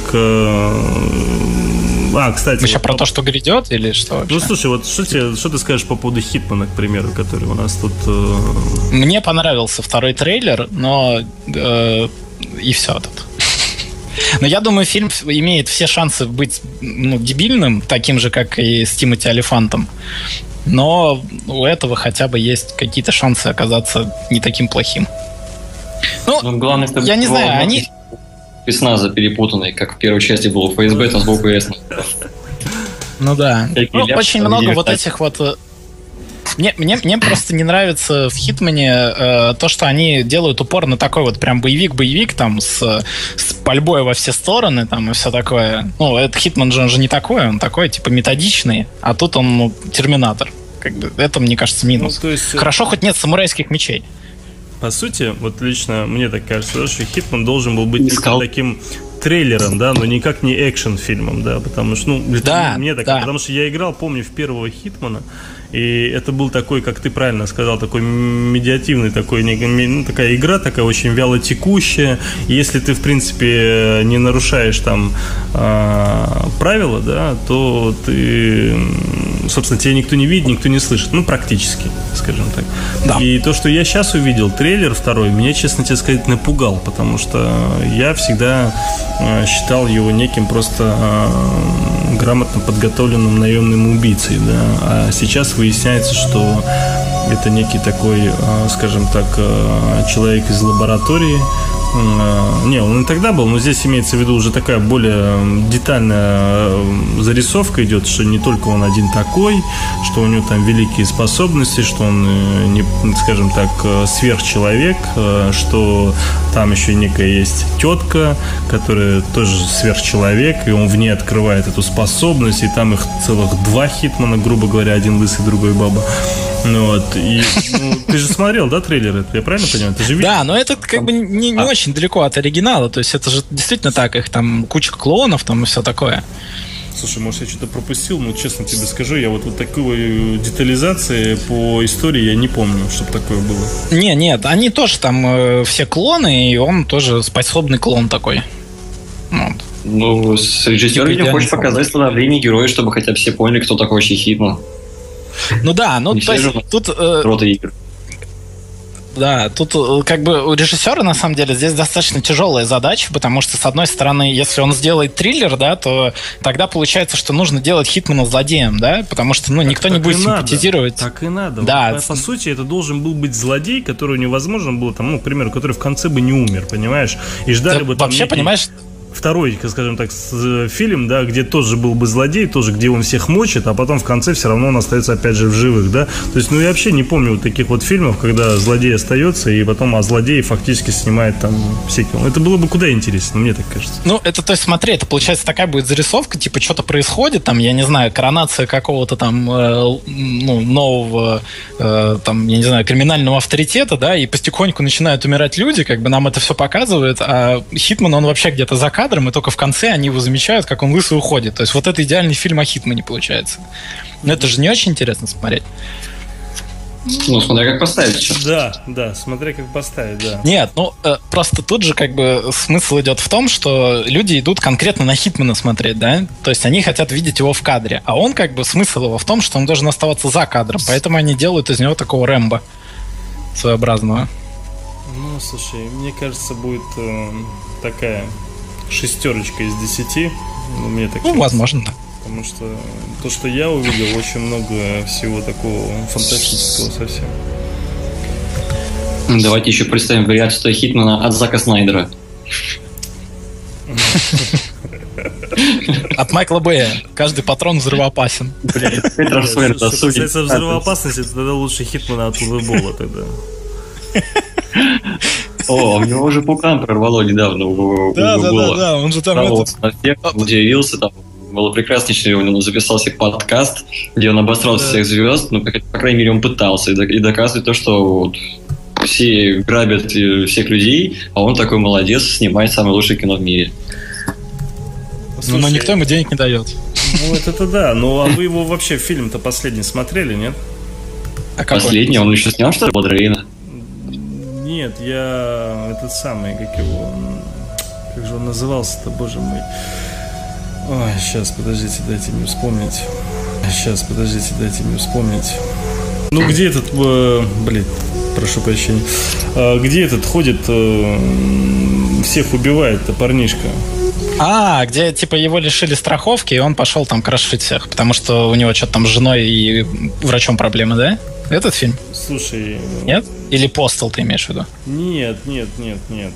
А, кстати... Мы сейчас вот про то, что грядет, или что вообще? ну, слушай, вот что, тебе, что ты скажешь по поводу Хитмана, к примеру, который у нас тут... э, Мне понравился второй трейлер, но э, и все тут. Но я думаю, фильм имеет все шансы быть ну, дебильным, таким же, как и с Тимоти Алифантом. Но у этого хотя бы есть какие-то шансы оказаться не таким плохим. Ну, Ну, главное, чтобы я не знаю, они... спецназа перепутанный, как в первой части был ФСБ, там сбоку ясно. Ну да. Ну, очень много вот этих вот... э, Мне, мне, мне просто не нравится в Хитмане э, то, что они делают упор на такой вот прям боевик-боевик там с, с пальбой во все стороны там и все такое. Ну, это Хитман же, он же не такой, он такой типа методичный, а тут он ну, терминатор. Как бы это, мне кажется, минус. Ну, есть, э, Хорошо, хоть нет самурайских мечей. По сути, вот лично мне так кажется, что Хитман должен был быть таким трейлером, да, но никак не экшен-фильмом, да, потому что, ну, Да, мне так, да. потому что я играл, помню, в первого Хитмана, и это был такой, как ты правильно сказал, такой медиативный такой, ну, такая игра, такая очень вяло текущая. Если ты, в принципе, не нарушаешь там а, правила, да, то ты, собственно, тебя никто не видит, никто не слышит, ну, практически, скажем так. Да. И то, что я сейчас увидел, трейлер второй, меня, честно тебе сказать, напугал, потому что я всегда э, считал его неким просто э, грамотно подготовленным наемным убийцей, да, а сейчас выясняется, что это некий такой, э, скажем так, э, человек из лаборатории. Э, Не, он и тогда был, но здесь имеется в виду уже такая более детальная зарисовка идет, что не только он один такой, что у него там великие способности, что он, э, не, скажем так, э, сверхчеловек, что там еще некая есть тетка, которая тоже сверхчеловек, и он в ней открывает эту способность, и там их целых два хитмана, грубо говоря, один лысый, другой баба. Ну вот, и ну, ты же смотрел, да, трейлер? Я правильно понимаю? Ты же видел? Да, но это как бы не, не А. очень далеко от оригинала. То есть это же действительно так, их там куча клонов там и все такое. Слушай, может, я что-то пропустил, но честно тебе скажу, я вот, вот такой детализации по истории я не помню, чтобы такое было. Не, нет, они тоже там э, все клоны, и он тоже способный клон такой. Вот. Ну, с режиссером Типа не хочешь идеальный показать становление героя, чтобы хотя бы все поняли, кто такой вообще Хитман. Ну да, ну то есть тут э. Да, тут э, как бы у режиссера на самом деле здесь достаточно тяжелая задача, потому что с одной стороны, если он сделает триллер, да, то тогда получается, что нужно делать Хитмана злодеем, да, потому что ну никто не Так будет и надо. симпатизировать. Так и надо. Да. Вот, по, сути, это должен был быть злодей, которого невозможно было, там, ну, к примеру, который в конце бы не умер, понимаешь? И ждали Да бы там вообще, некий понимаешь, второй, скажем так, э, фильм, да, где тоже был бы злодей, тоже где он всех мочит, а потом в конце все равно он остается опять же в живых, да. То есть, ну, я вообще не помню вот таких вот фильмов, когда злодей остается, и потом, а злодей фактически снимает там сиквел. Это было бы куда интереснее, мне так кажется. Ну, это, то есть, смотри, это получается такая будет зарисовка, типа, что-то происходит, там, я не знаю, коронация какого-то там, э, ну, нового, э, там, я не знаю, криминального авторитета, да, и потихоньку начинают умирать люди, как бы нам это все показывает, а Хитман, он вообще где-то за кадром, и только в конце они его замечают, как он лысый уходит. То есть, вот это идеальный фильм о Хитмане получается. Но это же не очень интересно смотреть. Ну, смотря как поставить все. Да, да, смотря как поставить, да. Нет, ну э, просто тут же как бы смысл идет в том, что люди идут конкретно на Хитмана смотреть, да? То есть они хотят видеть его в кадре. А он как бы смысл его в том, что он должен оставаться за кадром. Поэтому они делают из него такого Рэмбо своеобразного. Ну, слушай, мне кажется, будет э, такая шестерочка из десяти. Ну, мне так Ну, кажется. возможно, да. Потому что то, что я увидел, очень много всего такого фантастического совсем. Давайте еще представим вариацию Хитмана от Зака Снайдера. От Майкла Бэя. Каждый патрон взрывоопасен. Блять, опять трансфер Что досуги. касается взрывоопасности, то тогда лучше Хитмана от Лувебола тогда. О, у него уже пукан прорвало недавно у у Гугла. да, он же там Жаловался на всех, удивился, там было прекраснейшее, он записал себе подкаст, где он обосрал всех звезд, ну, по, крайней мере, он пытался, и, док- и доказывает то, что вот все грабят э, всех людей, а он такой молодец, снимает самое лучшее кино в мире. Ну, но никто ему денег не дает. Ну, это-то да. Ну, а вы его вообще фильм-то последний смотрели, нет? А? Последний, он еще снял, что ли, Бодрейна? Нет, я этот самый, как его, как же он назывался-то, боже мой. Ой, сейчас, подождите, дайте мне вспомнить. Сейчас, подождите, дайте мне вспомнить. Ну, где этот, э, блин, прошу прощения, А, где этот ходит, э, всех убивает-то парнишка? А, где типа его лишили страховки, и он пошел там крошить всех, потому что у него что-то там с женой и врачом проблемы, да? Этот фильм? Слушай, Нет? Или Постел ты имеешь в виду? нет, нет, нет, нет.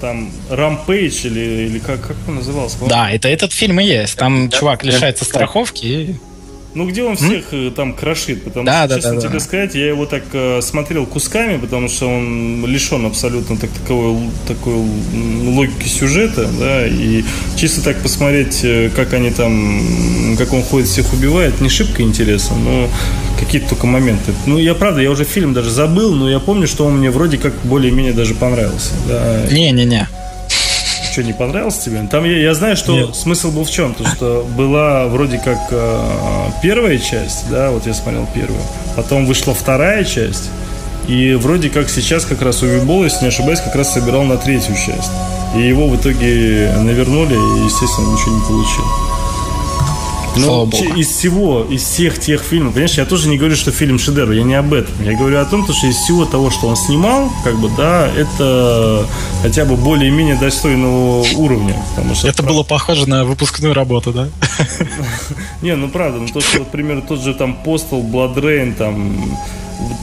Там Рампейдж или, или как, как он назывался? Да, это этот фильм и есть. Там чувак лишается страховки и... Ну, где он всех э, там крошит, потому Да, что, да, честно да, тебе да. сказать, я его так э, смотрел кусками, потому что он лишен абсолютно так, таковой, такой м, логики сюжета, да, и чисто так посмотреть, э, как они там, м, как он ходит, всех убивает, не шибко интересно, но какие-то только моменты. Ну, я правда, я уже фильм даже забыл, но я помню, что он мне вроде как более-менее даже понравился, да, Не-не-не. Что, не понравился тебе? Там я, я знаю, что Нет. смысл был в чем? То, что была вроде как э, первая часть, да, вот я смотрел первую, потом вышла вторая часть, и вроде как сейчас как раз Увибол, если не ошибаюсь, как раз собирал на третью часть. И его в итоге навернули, и, естественно, ничего не получил. Ну, из всего, из всех тех фильмов, понимаешь, я тоже не говорю, что фильм шедевр, я не об этом. Я говорю о том, то, что из всего того, что он снимал, как бы, да, это хотя бы более-менее достойного уровня. Потому что Это было похоже на выпускную работу, да? Не, ну правда, ну то, что, например, тот же там Postal, Blood Rain, там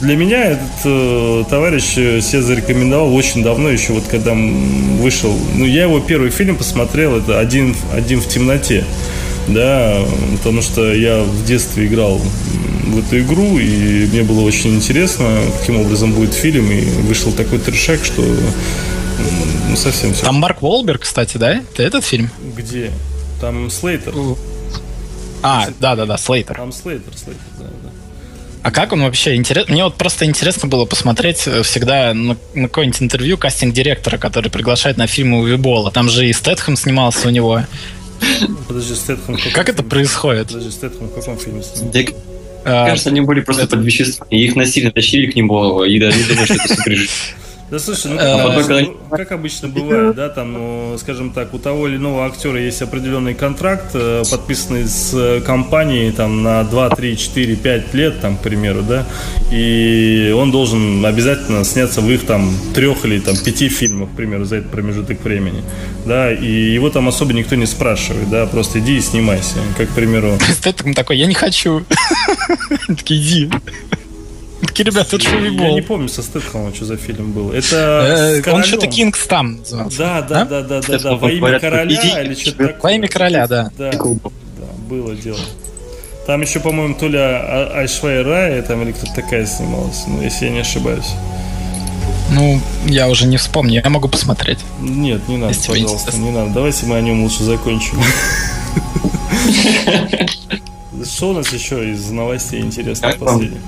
для меня этот э, товарищ э, себя зарекомендовал очень давно, еще вот когда вышел. Ну, я его первый фильм посмотрел, это один, один в темноте. Да, потому что я в детстве играл в эту игру, и мне было очень интересно, каким образом будет фильм, и вышел такой трешак, что ну, совсем все. Там Марк Уолберг, кстати, да? Это этот фильм? Где? Там Слейтер. А, да-да-да, Слейтер. Там Слейтер, Слейтер, да, да. А как он вообще интересно? Мне вот просто интересно было посмотреть э, всегда на, на какое-нибудь интервью кастинг-директора, который приглашает на фильмы Увибола. Там же и Стэтхэм снимался у него. Подожди, Стэтхэм... Как это происходит? Подожди, Стэтхэм в каком фильме кажется, они были просто под веществами. И их насильно тащили к нему, и даже не думаю, что это супер. Да слушай, ну Э, как, потом, обычно, когда- как обычно бывает, да, там, ну, скажем так, у того или иного актера есть определенный контракт, э, подписанный с э, компанией там на 2, 3, 4, 5 лет, там, к примеру, да, и он должен обязательно сняться в их там трех или там пяти фильмах, к примеру, за этот промежуток времени, да, и его там особо никто не спрашивает, да, просто иди и снимайся, как, к примеру, Стэтхэм такой, я не хочу. Такие, иди. Такие, ребята, это же я не помню со Стэтхэмом, что за фильм был, это Э, Он что-то. Кингс там назывался. Да, да, А? да, да, да, да, во имя короля или что-то во такое. имя короля, да. Да, было дело. Там еще, по-моему, то ли А- Айшвай Рая, там или кто-то такая снималась, ну, если я не ошибаюсь. Ну, я уже не вспомню, я могу посмотреть. Нет, не надо, Если пожалуйста, не надо. Давайте мы о нем лучше закончим. Что у нас еще из новостей интересных последних?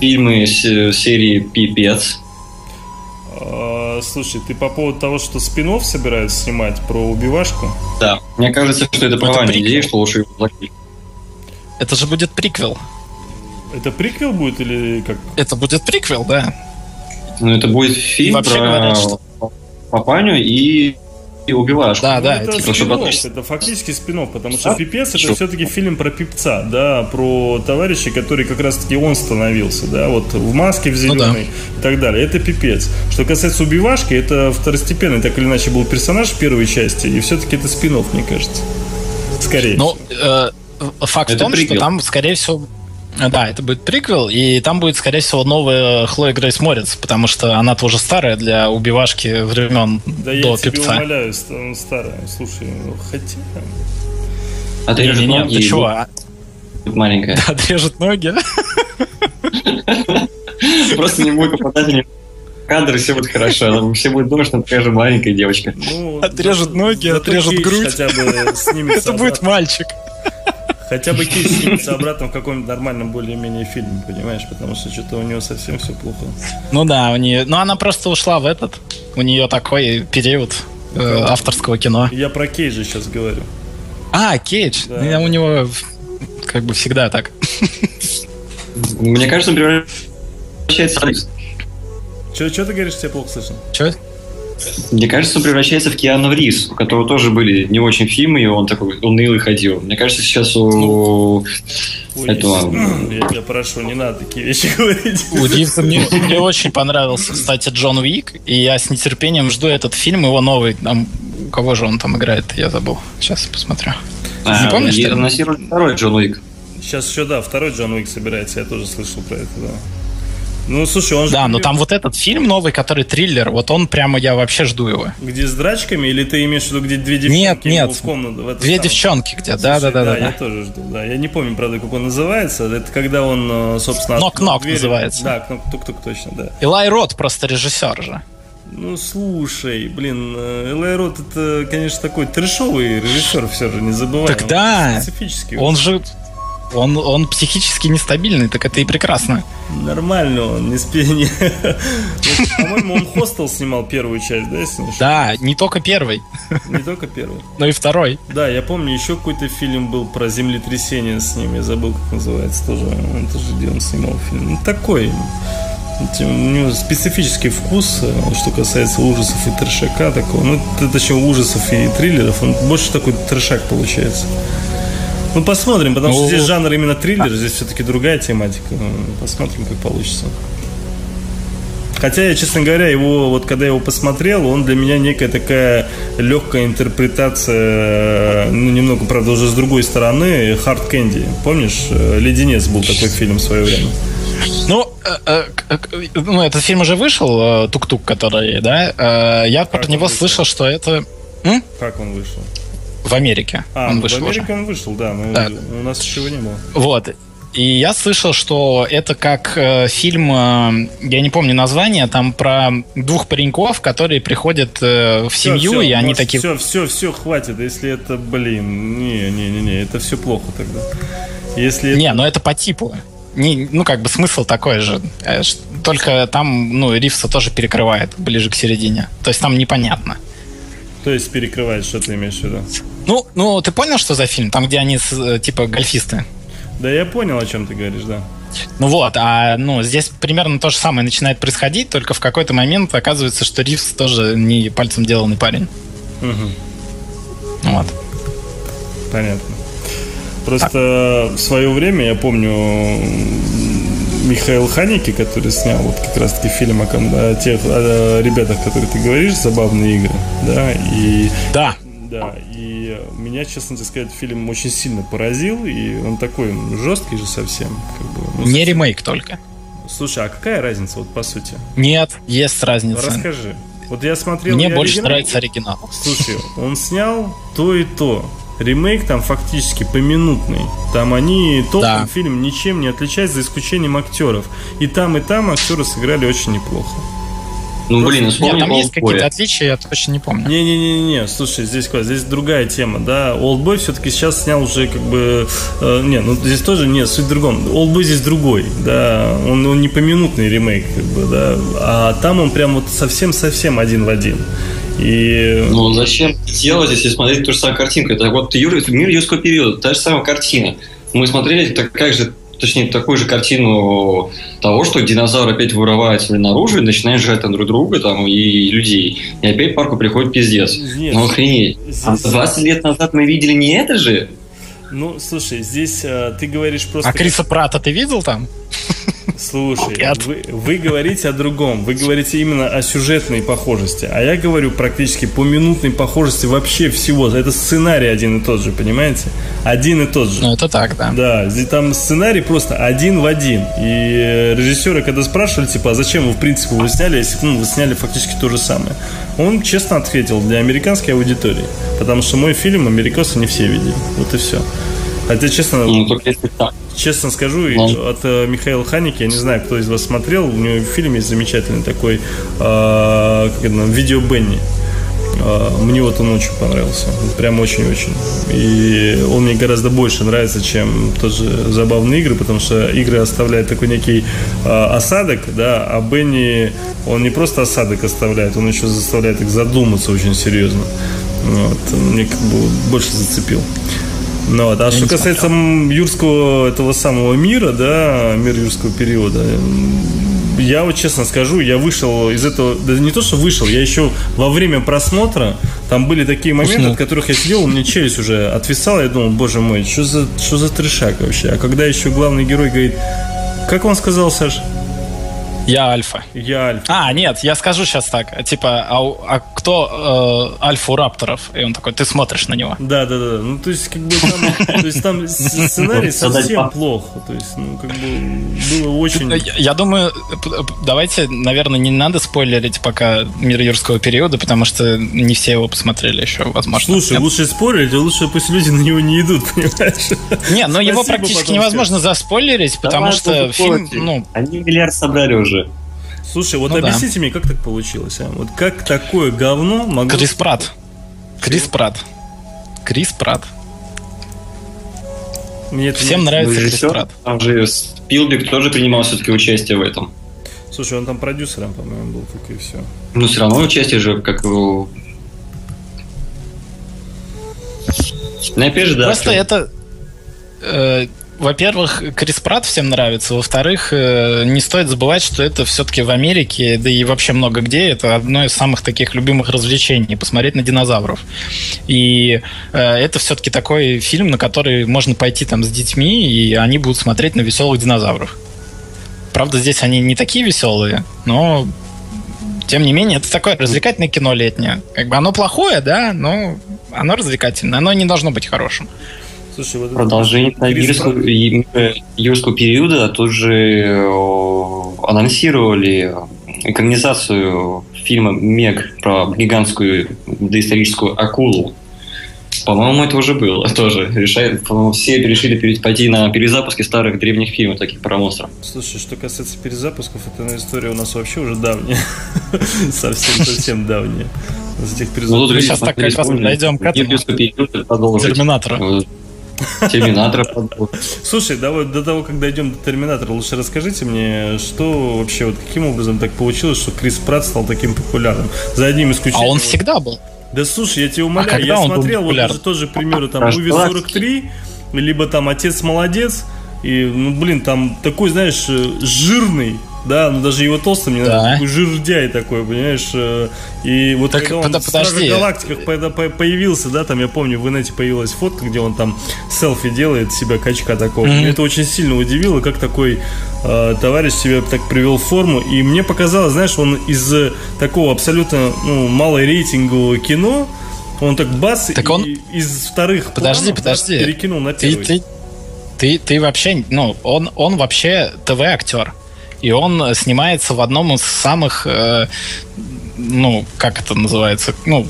Фильмы с- серии «Пипец». А, Слушай, ты по поводу того, что спин собираются снимать про убивашку? Да. Мне кажется, что это провальная идея, что лучше его закрыть. Это же будет приквел. Это приквел будет или как? Это будет приквел, да. Ну, это будет фильм Вообще про говорят, что- папаню и, и убивашку. Да, Ну, да, это типа, спин это фактически спин потому что Да? пипец это Что? все-таки фильм про пипца, да, про товарища, который как раз-таки он становился, да, вот в маске в Ну да. зеленой и так далее. Это пипец. Что касается убивашки, это второстепенный, так или иначе, был персонаж в первой части, и все-таки это спин мне кажется. Скорее. Ну, э, факт Это в том, приквел. что там, скорее всего, да, это будет приквел, и там будет, скорее всего, новая Хлоя Грейс Морец, потому что она тоже старая для убивашки времен да я до тебе пипца. умоляю, ст- он старая. Слушай, ну, хотя... А ты Не-не-не, ноги ты и чего? а- будет маленькая. Отрежет ноги? Просто не будет попадать в него в кадр, и все будет хорошо. Все будут думать, что это маленькая девочка. Ну, Отрежет ноги, отрежет грудь. Хотя бы снимется Это будет мальчик. Хотя бы Кейдж снимется обратно в каком-нибудь нормальном более-менее фильме, понимаешь? Потому что что-то у него совсем все плохо. Ну да, у нее. Ну, она просто ушла в этот. У нее такой период э, авторского кино. Я про Кейджа сейчас говорю. А, Кейдж. Да. Ну, У него как бы всегда так. Мне кажется, он превращается в... Че, ты говоришь, тебя плохо слышно? Че? Мне кажется, он превращается в Киану Ривз, у которого тоже были не очень фильмы, и он такой унылый ходил. Мне кажется, сейчас у... Ой, Это я тебя прошу, не надо такие вещи говорить. У Ривза мне, мне очень понравился, кстати, Джон Уик, и я с нетерпением жду этот фильм, его новый. Там, у кого же он там играет, я забыл. Сейчас посмотрю. А, Не помнишь, анонсировали второй Джон Уик. Сейчас еще, да, второй Джон Уик собирается, я тоже слышал про это, да. Ну, слушай, он же... Да, но там вот этот фильм новый, который триллер, вот он прямо, я вообще жду его. Где с драчками, или ты имеешь в виду, где две девчонки Нет, нет. в комнату? В Две самое? девчонки где, Слушай, да-да-да. я да. тоже жду, да. Я не помню, правда, как он называется. Это когда он, э, собственно... Нок-нок называется. Да, тук-тук, точно, да. Илай Рот просто режиссер же. Ну, слушай, блин, э, Элай Рот это, конечно, такой трешовый режиссер, все же, не забывай. Так да. Он специфический. Он же... Он, он психически нестабильный, так это и прекрасно. Нормально он, не спи... не- По-моему, он Хостел снимал первую часть, да, если? Да, не только первый, Не только первую. но и второй. Да, я помню, еще какой-то фильм был про землетрясение с ним, я забыл, как называется тоже. Он тоже где он снимал фильм. Ну, такой. У него специфический вкус, э, что касается ужасов и трешака такого. Ну, точнее, ужасов и триллеров. Он больше такой трешак получается. Ну, посмотрим, потому что здесь жанр именно триллер, здесь все-таки другая тематика. Ну, Посмотрим, как получится. Хотя я, честно говоря, его вот когда я его посмотрел, он для меня некая такая легкая интерпретация, ну немного, правда, уже с другой стороны, Hard Candy. Помнишь, э, Леденец был такой фильм в свое время. Ну, э, э, ну, этот фильм уже вышел, Тук-Тук, который, да? Я про него вышел? слышал, что это м? Как он вышел? В Америке. А, он вышел в Америке уже. он вышел, да, но Да. у нас еще его не было. Вот. И я слышал, что это как э, фильм, э, я не помню название, там про двух пареньков, которые приходят э, в семью, и они такие... Все, все, все, хватит. Если это, блин, не, не, не, не, это все плохо тогда. Если это- Не, но это по типу. Не, ну, как бы смысл такой же. Э, Только там, ну, Ривса тоже перекрывает ближе к середине. То есть там непонятно. То есть перекрывает, что ты имеешь в виду? Ну, ну, ты понял, что за фильм? Там, где они, э, типа, гольфисты. Да, я понял, о чем ты говоришь, да. Ну вот, а ну здесь примерно то же самое начинает происходить, только в какой-то момент оказывается, что Ривз тоже не пальцем деланный парень. Мгм. Вот. Понятно. Просто в свое время, я помню, Михаил Ханики, который снял вот как раз-таки фильм о, о тех о ребятах, которые ты говоришь, забавные игры, да, и Да. да, и меня, честно тебе сказать, фильм очень сильно поразил, и он такой ну, жесткий же совсем. Как бы, ну, Не ремейк только. Слушай, а какая разница, вот по сути? Нет, есть разница. Расскажи. Вот я смотрел... Мне и больше оригинал. нравится оригинал. Слушай, он снял то и то. Ремейк там фактически поминутный. Там они толком Да. фильм ничем не отличается, за исключением актеров. И там, и там актеры сыграли очень неплохо. Ну, блин, ну Нет, вспомни там есть какие-то отличия, я точно не помню. Не-не-не-не, слушай, здесь? Здесь другая тема, да. Олдбой все-таки сейчас снял уже как бы... э, не, ну здесь тоже нет, суть в другом. Олдбой здесь другой, да. Он, он не поминутный ремейк, как бы, да. А там он прям вот совсем-совсем один в один. И... Ну, зачем делать, если смотреть ту же самую картинку? Это вот юр- мир юрского периода, та же самая картина. Мы смотрели такая же, точнее, такую же картину того, что динозавр опять вырывается наружу и начинает жрать там друг друга там, и людей. И опять в парку приходит пиздец. Нет, Ну, охренеть. А здесь- 20 лет назад мы видели не это же? Ну, слушай, здесь э, ты говоришь просто... А Криса Прата ты видел там? Слушай, вы, вы говорите о другом. Вы говорите именно о сюжетной похожести. А я говорю практически по минутной похожести вообще всего. Это сценарий один и тот же, понимаете? Один и тот же. Ну, это так, да. Да, там сценарий просто один в один. И э, режиссеры, когда спрашивали, типа, а зачем вы, в принципе, его сняли, если ну, вы сняли фактически то же самое? Он честно ответил, для американской аудитории. Потому что мой фильм американцы не все видели. Вот и все. Хотя, честно, Ну. Честно скажу, Ну. от э, Михаила Ханики, я не знаю, кто из вас смотрел, у него фильм есть замечательный такой, э, как это, видео Бенни. Э, мне вот он очень понравился. Прям очень-очень. И он мне гораздо больше нравится, чем тоже забавные игры, потому что игры оставляют такой некий э, осадок, да, а Бенни, он не просто осадок оставляет, он еще заставляет их задуматься очень серьезно. Вот. Мне как бы больше зацепил. Ну, вот. А что не касается м, юрского этого самого мира, да, мир юрского периода, я вот честно скажу, я вышел из этого, да не то, что вышел, я еще во время просмотра, там были такие моменты, Уснул. от которых я сидел, у меня челюсть уже отвисала, я думал, боже мой, что за, что за трешак вообще? А когда еще главный герой говорит, как он сказал, Саш? Я Альфа. Я Альфа. А, нет, я скажу сейчас так. Типа, а, а кто э, альфа у рапторов? И он такой, ты смотришь на него. Да, да, да. Ну, то есть, как бы там, то есть, там сценарий совсем плох. То есть, ну, как бы было очень... Я, думаю, давайте, наверное, не надо спойлерить пока мир юрского периода, потому что не все его посмотрели еще, возможно. Слушай, лучше спойлерить, а лучше пусть люди на него не идут, понимаешь? Не, но его практически невозможно заспойлерить, потому что фильм, ну... Они миллиард собрали уже. Слушай, вот ну, объясните да. мне, как так получилось? А? Вот как такое говно могло... Крис Прат. Крис Прат. Крис Прат. Мне Всем не... нравится Крис Прат. Там же Спилберг тоже принимал все-таки участие в этом. Слушай, он там продюсером, по-моему, был, только и все. Ну, все равно участие же, как его... Ну, опять же, да. Просто это... Э, во-первых, Крис Пратт всем нравится. Во-вторых, э, не стоит забывать, что это все-таки в Америке, да и вообще много где, это одно из самых таких любимых развлечений, посмотреть на динозавров. И э, это все-таки такой фильм, на который можно пойти там с детьми, и они будут смотреть на веселых динозавров. Правда, здесь они не такие веселые, но тем не менее, это такое развлекательное кино летнее. Как бы оно плохое, да, но оно развлекательное. Оно не должно быть хорошим. Слушай, вот Продолжение юрского, юрского периода тоже анонсировали экранизацию фильма «Мег» про гигантскую доисторическую акулу. По-моему, это уже было тоже. Решает, все решили пойти на перезапуски старых древних фильмов, таких про монстров. Слушай, что касается перезапусков, эта история у нас вообще уже давняя. Совсем-совсем давняя. Ну, сейчас так как раз найдем к этому. Терминатора. Терминатора Слушай, давай до того, как дойдем до Терминатора, лучше расскажите мне, что вообще, вот каким образом так получилось, что Крис Пратт стал таким популярным? За одним исключением. А он всегда был. Да слушай, я тебе умоляю, а я смотрел вот даже тоже примеры там Movie 43, либо там Отец молодец, и, ну, блин, там такой, знаешь, э, жирный, да, ну даже его толстым не да. надо, такой жирдяй такой, понимаешь? Э, и вот так, когда он под, в подожди. галактиках появился, да, там я помню, в инете появилась фотка, где он там селфи делает себя качка такого. Mm-hmm. Меня это очень сильно удивило, как такой э, товарищ себя так привел в форму. И мне показалось, знаешь, он из такого абсолютно ну, малорейтингового кино, он так бас так он... из вторых подожди, планов, подожди. Перекинул на первый. Ты, ты, ты, ты вообще, ну, он, он вообще ТВ-актер и он снимается в одном из самых, э, ну, как это называется, ну,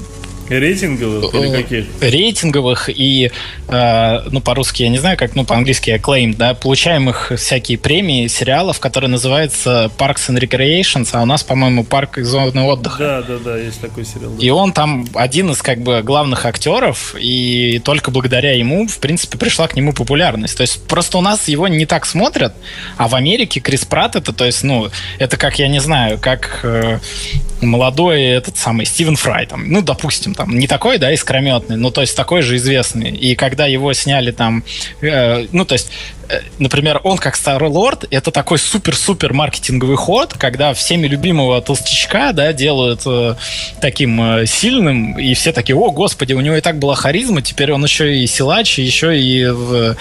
Рейтинговых или каких? Рейтинговых и, э, ну, по-русски я не знаю, как, ну, по-английски acclaimed, да, получаемых всякие премии сериалов, которые называются Parks and Recreations, а у нас, по-моему, парк и зоны отдыха. Да, да, да, есть такой сериал. Да. И он там один из, как бы, главных актеров, и только благодаря ему, в принципе, пришла к нему популярность. То есть просто у нас его не так смотрят, а в Америке Крис Пратт это, то есть, ну, это как, я не знаю, как э, молодой этот самый Стивен Фрай, там, ну, допустим, там, не такой, да, искрометный, но то есть такой же известный. И когда его сняли там, э, ну, то есть, э, например, он как Старый Лорд, это такой супер-супер маркетинговый ход, когда всеми любимого толстячка, да, делают э, таким э, сильным, и все такие, о, господи, у него и так была харизма, теперь он еще и силач, еще и в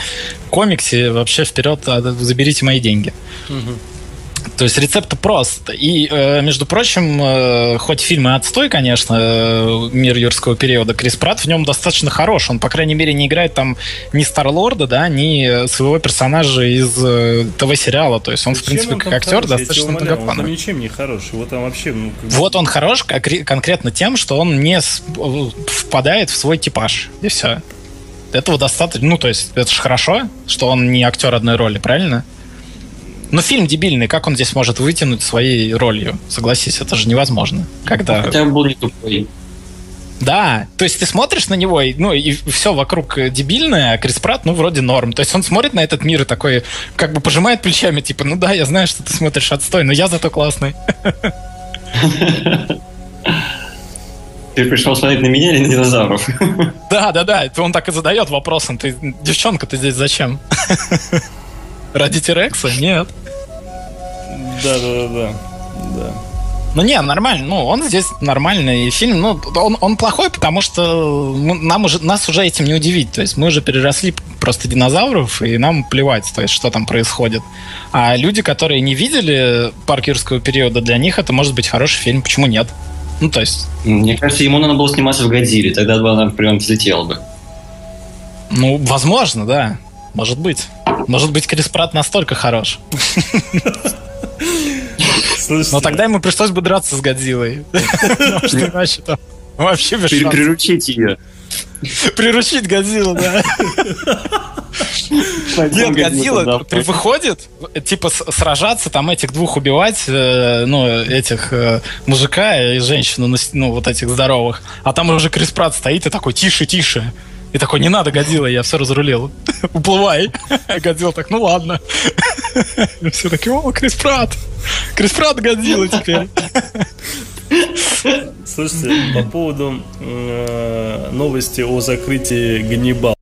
комиксе вообще вперед, а, заберите мои деньги. Угу. То есть рецепт прост. И, э, между прочим, э, хоть фильм и отстой, конечно, э, «Мир юрского периода», Крис Пратт в нем достаточно хорош. Он, по крайней мере, не играет там ни Старлорда, да, ни своего персонажа из ТВ-сериала. То есть он, Зачем в принципе, как актер хорош? достаточно многоплановый. Он ничем не хорош. Вот там вообще... Ну, как... Вот он хорош конкретно тем, что он не впадает в свой типаж. И все. Этого достаточно. Ну, то есть, это же хорошо, что он не актер одной роли, правильно? Но фильм дебильный, как он здесь может вытянуть своей ролью? Согласись, это же невозможно. Когда... Хотя он был не тупой. Да, то есть ты смотришь на него, и, ну, и все вокруг дебильное, а Крис Пратт, ну, вроде норм. То есть он смотрит на этот мир и такой, как бы пожимает плечами, типа, ну да, я знаю, что ты смотришь отстой, но я зато классный. Ты пришел смотреть на меня или на динозавров? Да, да, да. Он так и задает вопросом. Ты, девчонка, ты здесь зачем? Ради Тирекса? Нет. Да, да, да, да. Ну не, нормально. Ну, он здесь нормальный фильм. Ну, он, он плохой, потому что нам уже, нас уже этим не удивить. То есть мы уже переросли просто динозавров, и нам плевать, то есть, что там происходит. А люди, которые не видели парк юрского периода, для них это может быть хороший фильм. Почему нет? Ну, то есть... Мне кажется, ему надо было сниматься в Годзилле, тогда бы она прям взлетела бы. Ну, возможно, да. Может быть. Может быть, Крис Пратт настолько хорош. Но тогда ему пришлось бы драться с Годзиллой. Вообще без Приручить ее. Приручить Годзиллу, да. Нет, Годзилла выходит, типа, сражаться, там этих двух убивать, э, ну, этих э, мужика и женщину, ну, вот этих здоровых. А там уже Крис Пратт стоит и такой, тише, тише. И такой, не надо, Годзилла, я все разрулил. Уплывай. Годзилла так, ну ладно. Все таки о, Крис Пратт. Крис Пратт Годзилла теперь. Слушайте, по поводу э, новости о закрытии Ганнибал.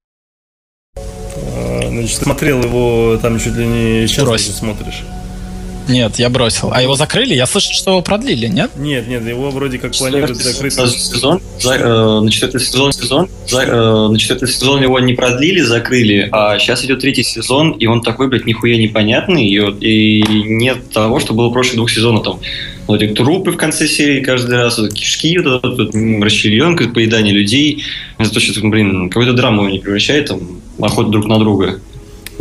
Э, значит, смотрел его там чуть ли не сейчас смотришь. Нет, я бросил. А его закрыли? Я слышал, что его продлили, нет? Нет, нет, его вроде как планируют закрыть. Сезон, за, э, на четвертый сезон, сезон за, э, на четвертый сезон его не продлили, закрыли, а сейчас идет третий сезон, и он такой, блядь, нихуя непонятный, и, и нет того, что было в прошлых двух сезонах, там, вот эти трупы в конце серии каждый раз, вот, кишки, вот вот, м, расчлененка, поедание людей, это то, что, блин, какую-то драму не превращает, там, охоту друг на друга.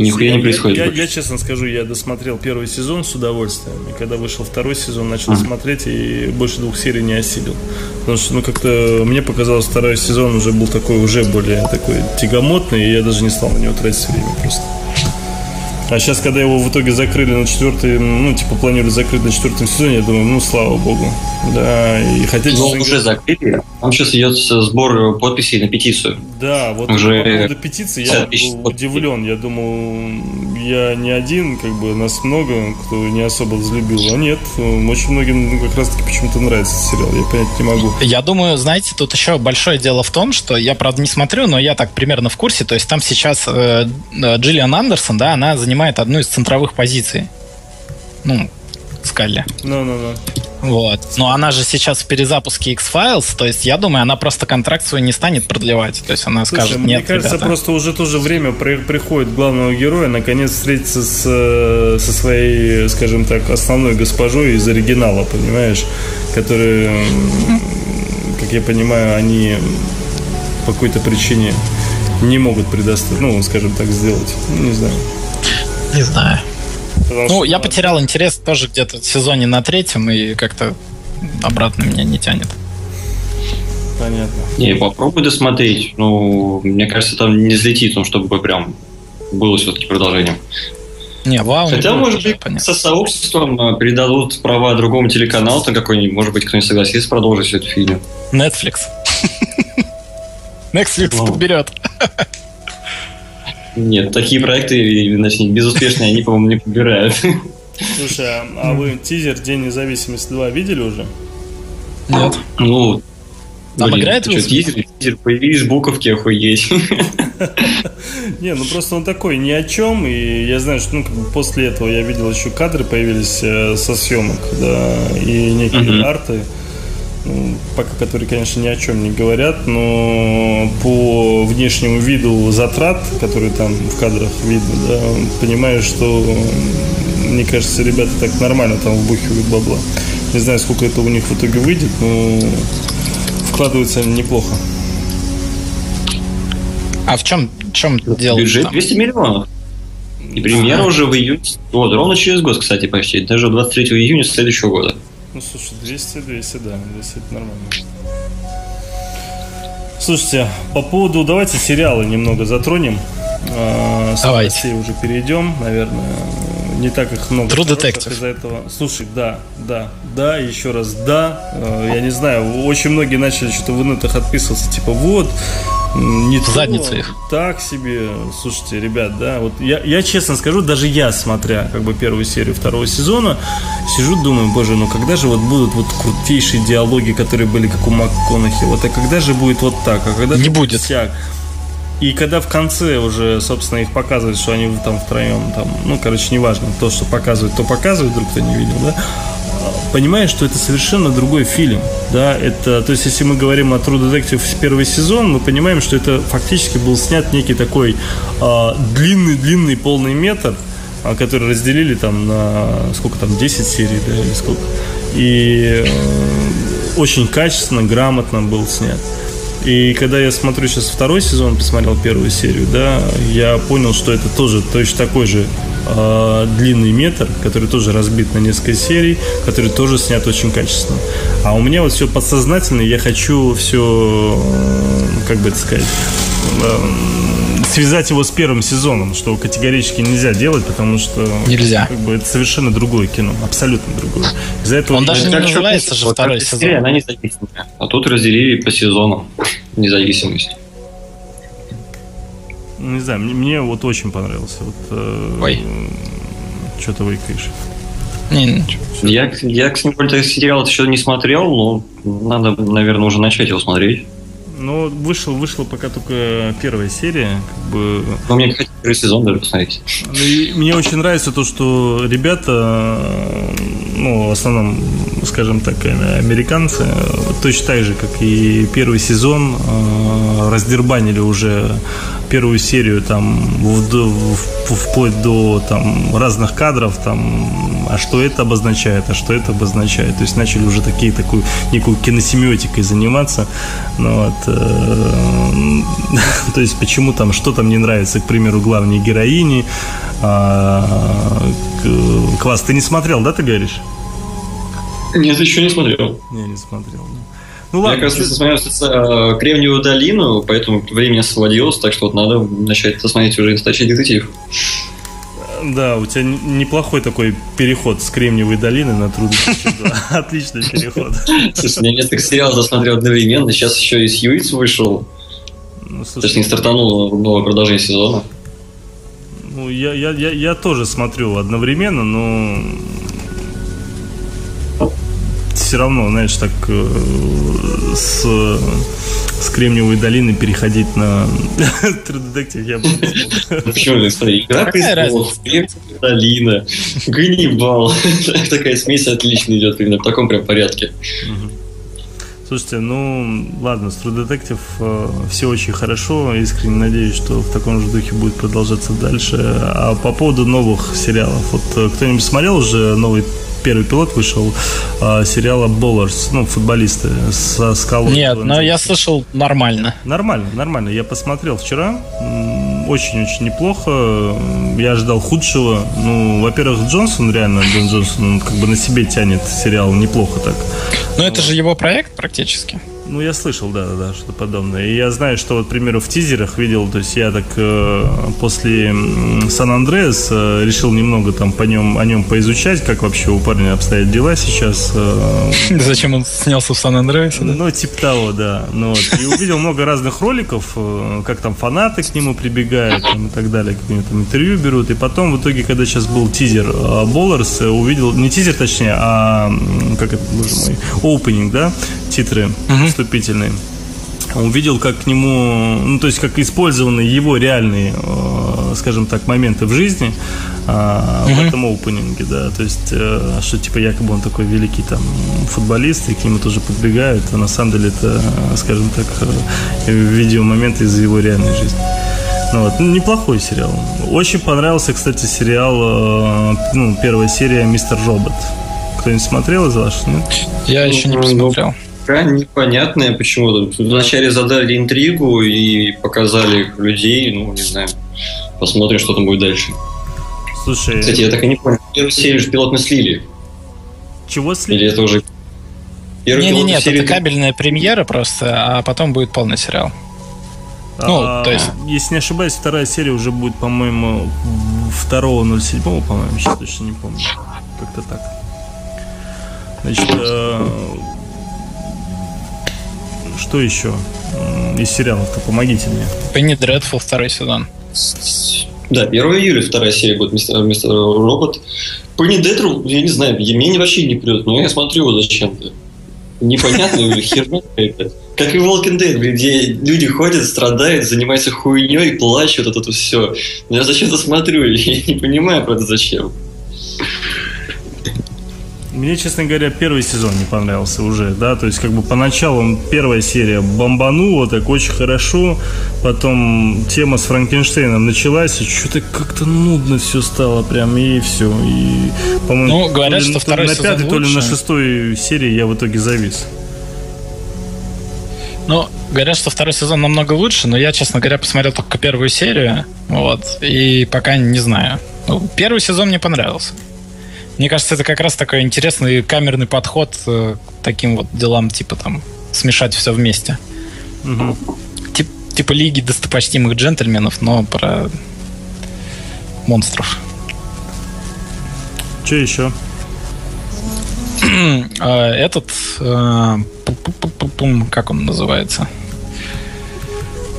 Нихуя не Я- происходит. Я, больше. я честно скажу, я досмотрел первый сезон с удовольствием. И когда вышел второй сезон, начал смотреть и больше двух серий не осилил. Потому что, ну, как-то мне показалось, второй сезон уже был такой, уже более такой тягомотный, и я даже не стал на него тратить время просто. А сейчас, когда его в итоге закрыли на четвертый, ну, типа, планируют закрыть на четвертом сезоне, я думаю, ну, слава богу. Да, и хотя, он уже закрыли, там сейчас идет сбор подписей на петицию. Да, вот Уже по поводу петиции я 50 тысяч был удивлен. Я думал, я не один, как бы нас много, кто не особо взлюбил. А нет, очень многим ну, как раз-таки почему-то нравится этот сериал. Я понять не могу. Я думаю, знаете, тут еще большое дело в том, что я, правда, не смотрю, но я так примерно в курсе. То есть там сейчас э, э, Джиллиан Андерсон, да, она занимает одну из центровых позиций. Ну, Скалли. Ну-ну-ну. Вот. Но она же сейчас в перезапуске X-Files, то есть я думаю, она просто контракт свой не станет продлевать. То есть она Слушай, скажет, мне нет, кажется, ребята. просто уже тоже время при- приходит главного героя наконец встретиться с, э, со своей, скажем так, основной госпожой из оригинала, понимаешь? Которые, как я понимаю, они по какой-то причине не могут предоставить, ну, скажем так, сделать. Ну, не знаю. Не знаю. Потому Ну, что, я да, потерял интерес тоже где-то в сезоне на третьем, и как-то обратно меня не тянет. Понятно. Не, попробуй досмотреть. Ну, мне кажется, там не взлетит, ну, чтобы прям было все-таки продолжением. Не, вау. не Хотя, будет, может быть, понятно. со сообществом э, передадут права другому телеканалу, там какой-нибудь, может быть, кто-нибудь согласится продолжить этот фильм. Netflix. Netflix Ну. подберет. Нет, такие проекты, значит, безуспешные, они, по-моему, не подбирают. Слушай, а, а вы тизер День независимости 2 видели уже? Нет. Ну, Там блин, играет Уилл Смит? тизер, тизер, появились буковки, охуеть. Не, ну просто он такой ни о чем, и я знаю, что ну, как бы после этого я видел еще кадры появились э, со съемок, да, и некие Мгм. арты, пока которые, конечно, ни о чем не говорят, но по внешнему виду затрат, которые там в кадрах видно, да, понимаешь, что мне кажется, ребята так нормально там вбухивают бабла. Не знаю, сколько это у них в итоге выйдет, но вкладываются они неплохо. А в чем, в чем дело? Бюджет там? 200 миллионов. И премьера уже в июне. Вот, ровно через год, кстати, почти. Даже 23 июня следующего года. Ну, слушай, 200, 200, да, 200 это нормально. Слушайте, по поводу, давайте сериалы немного затронем. А, Давайте. новостей уже перейдем, наверное. Не так их много. True Detective. Из-за этого. Слушай, да, да, да, еще раз да. Э, Я не знаю, очень многие начали что-то в инетах отписываться, типа вот, не то, Задницу их. Так себе. Слушайте, ребят, да, вот я, я честно скажу, даже я, смотря как бы первую серию второго сезона, сижу, думаю, боже, ну когда же вот будут вот крутейшие диалоги, которые были как у МакКонахи, вот а когда же будет вот так, а когда Не будет. сяк? И когда в конце уже, собственно, их показывают, что они там втроем, там, ну, короче, неважно, то, что показывают, то показывают, вдруг кто не видел, да, понимаешь, что это совершенно другой фильм, да, это, то есть, если мы говорим о True Detective первый сезон, мы понимаем, что это фактически был снят некий такой а, длинный-длинный полный метр, а, который разделили там на, сколько там, 10 серий, да, или сколько, и э, очень качественно, грамотно был снят. И когда я смотрю сейчас второй сезон, посмотрел первую серию, да, я понял, что это тоже точно такой же э, длинный метр, который тоже разбит на несколько серий, который тоже снят очень качественно. А у меня вот все подсознательно, я хочу все, э, как бы это сказать, э, связать его с первым сезоном, что категорически нельзя делать, потому что Нельзя. Как бы, это совершенно другое кино, абсолютно другое. Из-за этого Он даже не называется же второй сезон. Она независимая. А тут разделили по сезонам независимость. Не знаю, мне, мне вот очень понравился. Вот, э, Ой. Что ты выкаешь? Не, ничего. Я, я, кстати, сериал еще не смотрел, но надо, наверное, уже начать его смотреть. Ну, вышел, вышла пока только первая серия, как бы. Ну, мне хотелось первый сезон даже посмотреть. Ну, и мне очень нравится то, что ребята, ну, в основном, скажем так, американцы, точно так же, как и первый сезон, э, раздербанили уже первую серию там вплоть до там разных кадров там а что это обозначает а что это обозначает то есть начали уже такие такую некую киносемиотикой заниматься ну вот то есть почему там что там не нравится к примеру главной героине а, класс ты не смотрел да ты говоришь нет еще не смотрел не не смотрел да. Ну ладно. Я как раз смотрел э, Кремниевую долину, поэтому время освободилось, так что вот надо начать смотреть уже настоящий детектив. Да, у тебя неплохой такой переход с Кремниевой долины на труд. Отличный переход. Слушай, я несколько сериалов засмотрел одновременно, сейчас еще и Сьюитс вышел. Ну, слушай, Точнее, стартанул новое продолжение сезона. Ну, я, я, я, я тоже смотрю одновременно, но все равно, знаешь, так э, с, с Кремниевой долины переходить на Detective я бы ну, Почему? Смотри, игра престолов, Кремниевая долина, Ганнибал. Такая смесь отлично идет именно в таком прям порядке. Слушайте, ну ладно, с True Detective э, все очень хорошо. Искренне надеюсь, что в таком же духе будет продолжаться дальше. А по поводу новых сериалов, вот э, кто-нибудь смотрел уже новый первый пилот вышел э, сериала Bowlers, ну, футболисты со скалой. Нет, но я слышал нормально. Нормально, нормально. Я посмотрел вчера. Очень-очень неплохо. Я ожидал худшего. Ну, во-первых, Джонсон реально, Дон Джонсон, он как бы на себе тянет сериал неплохо так. Ну, это же его проект практически. Ну, я слышал, да, да, что-то подобное. И я знаю, что вот, к примеру, в тизерах видел, то есть я так э, после Сан-Андреас э, решил немного там по нем, о нем поизучать, как вообще у парня обстоят дела сейчас. Э, Зачем он снялся в Сан-Андреасе? Да? Ну, типа того, да. Ну, вот. И увидел много разных роликов, э, как там фанаты к нему прибегают там, и так далее, как они там интервью берут. И потом, в итоге, когда сейчас был тизер э, Болларс, э, увидел, не тизер точнее, а, как это, боже мой, опенинг, да, титры. Uh-huh вступительный, увидел, как к нему, ну, то есть, как использованы его реальные, э, скажем так, моменты в жизни угу. в этом опенинге, да, то есть, э, что, типа, якобы он такой великий там футболист, и к нему тоже подбегают, а на самом деле это, скажем так, э, видеомоменты из его реальной жизни. Ну, вот, неплохой сериал. Очень понравился, кстати, сериал, ну, первая серия «Мистер Робот». Кто-нибудь смотрел из ваших, нет? Я еще не посмотрел пока непонятная почему-то. Вначале задали интригу и показали людей, ну, не знаю. Посмотрим, что там будет дальше. Слушай... Кстати, я так и не понял. Первую серию же пилотно слили. Чего слили? Или это уже... Нет, нет, нет, это кабельная премьера просто, а потом будет полный сериал. Ну, а, то есть... Если не ошибаюсь, вторая серия уже будет, по-моему, 2.07, по-моему, сейчас точно не помню. Как-то так. Значит, э, что еще из сериалов-то? Помогите мне. Пенни Дредфул второй сезон. Да, 1 июля вторая серия будет мистер, мистер Робот. Пенни Дредфул, я не знаю, мне вообще не придет, но я смотрю его зачем-то. Непонятно или херня какая-то. Как и Walking Dead, где люди ходят, страдают, занимаются хуйней, плачут, вот это все. Я зачем-то смотрю, я не понимаю, правда, зачем. Мне, честно говоря, первый сезон не понравился уже, да, то есть как бы поначалу первая серия бомбанула так очень хорошо, потом тема с Франкенштейном началась, и что-то как-то нудно все стало прям, и все, и, по-моему, ну, говорят, то ли, что то ли на пятой, то ли на шестой серии я в итоге завис. Ну, говорят, что второй сезон намного лучше, но я, честно говоря, посмотрел только первую серию, вот, и пока не знаю. Ну, первый сезон мне понравился. Мне кажется, это как раз такой интересный камерный подход э, к таким вот делам, типа там смешать все вместе. Мгм. Тип- типа Лиги достопочтимых джентльменов, но про монстров. Что еще? А, Этот, э, как он называется?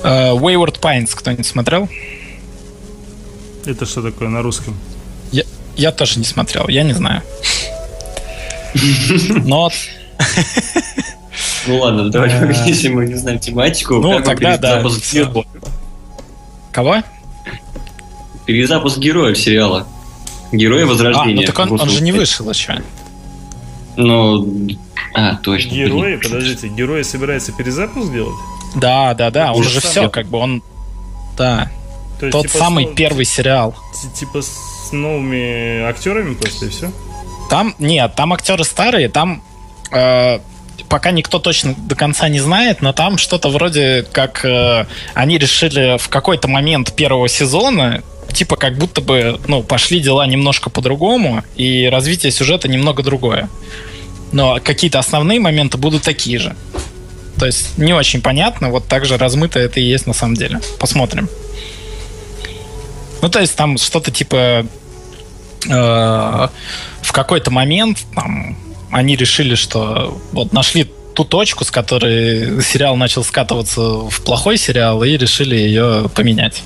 Э, Wayward Pines кто-нибудь смотрел? Это что такое на русском? Я, тоже не смотрел, я не знаю. Но Ну ладно, давай, Э. если мы не знаем тематику, Ну, тогда да, кого? Перезапуск героев сериала. Герои А, Возрождения. ну так он, он же не вышел еще. Ну, а, точно. Герои, подождите, герои собирается перезапуск делать? Да, да, да, он Уже же все, как бы он... Да, То есть, тот типа, самый с- первый сериал. ти- Типа с новыми актерами просто и все? Там, нет, там актеры старые, там э, пока никто точно до конца не знает, но там что-то вроде как э, они решили в какой-то момент первого сезона, типа как будто бы, ну, пошли дела немножко по-другому, и развитие сюжета немного другое. Но какие-то основные моменты будут такие же. То есть не очень понятно, вот так же размыто это и есть на самом деле. Посмотрим. Ну, то есть там что-то типа э, в какой-то момент там они решили, что вот нашли ту точку, с которой сериал начал скатываться в плохой сериал, и решили ее поменять.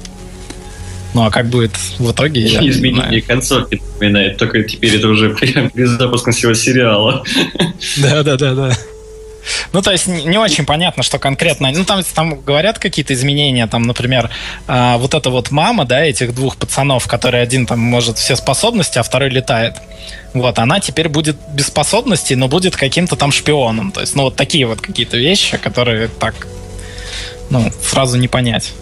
Ну а как будет в итоге, я не Изменение концовки напоминает, только теперь это уже прям перезапуск всего сериала. Да, да, да, да. Ну, то есть не очень понятно, что конкретно. Ну, там, там говорят какие-то изменения, там, например, а, вот эта вот мама, да, этих двух пацанов, который один там может все способности, а второй летает. Вот, она теперь будет без способностей, но будет каким-то там шпионом. То есть, ну, вот такие вот какие-то вещи, которые так, ну, сразу не понять.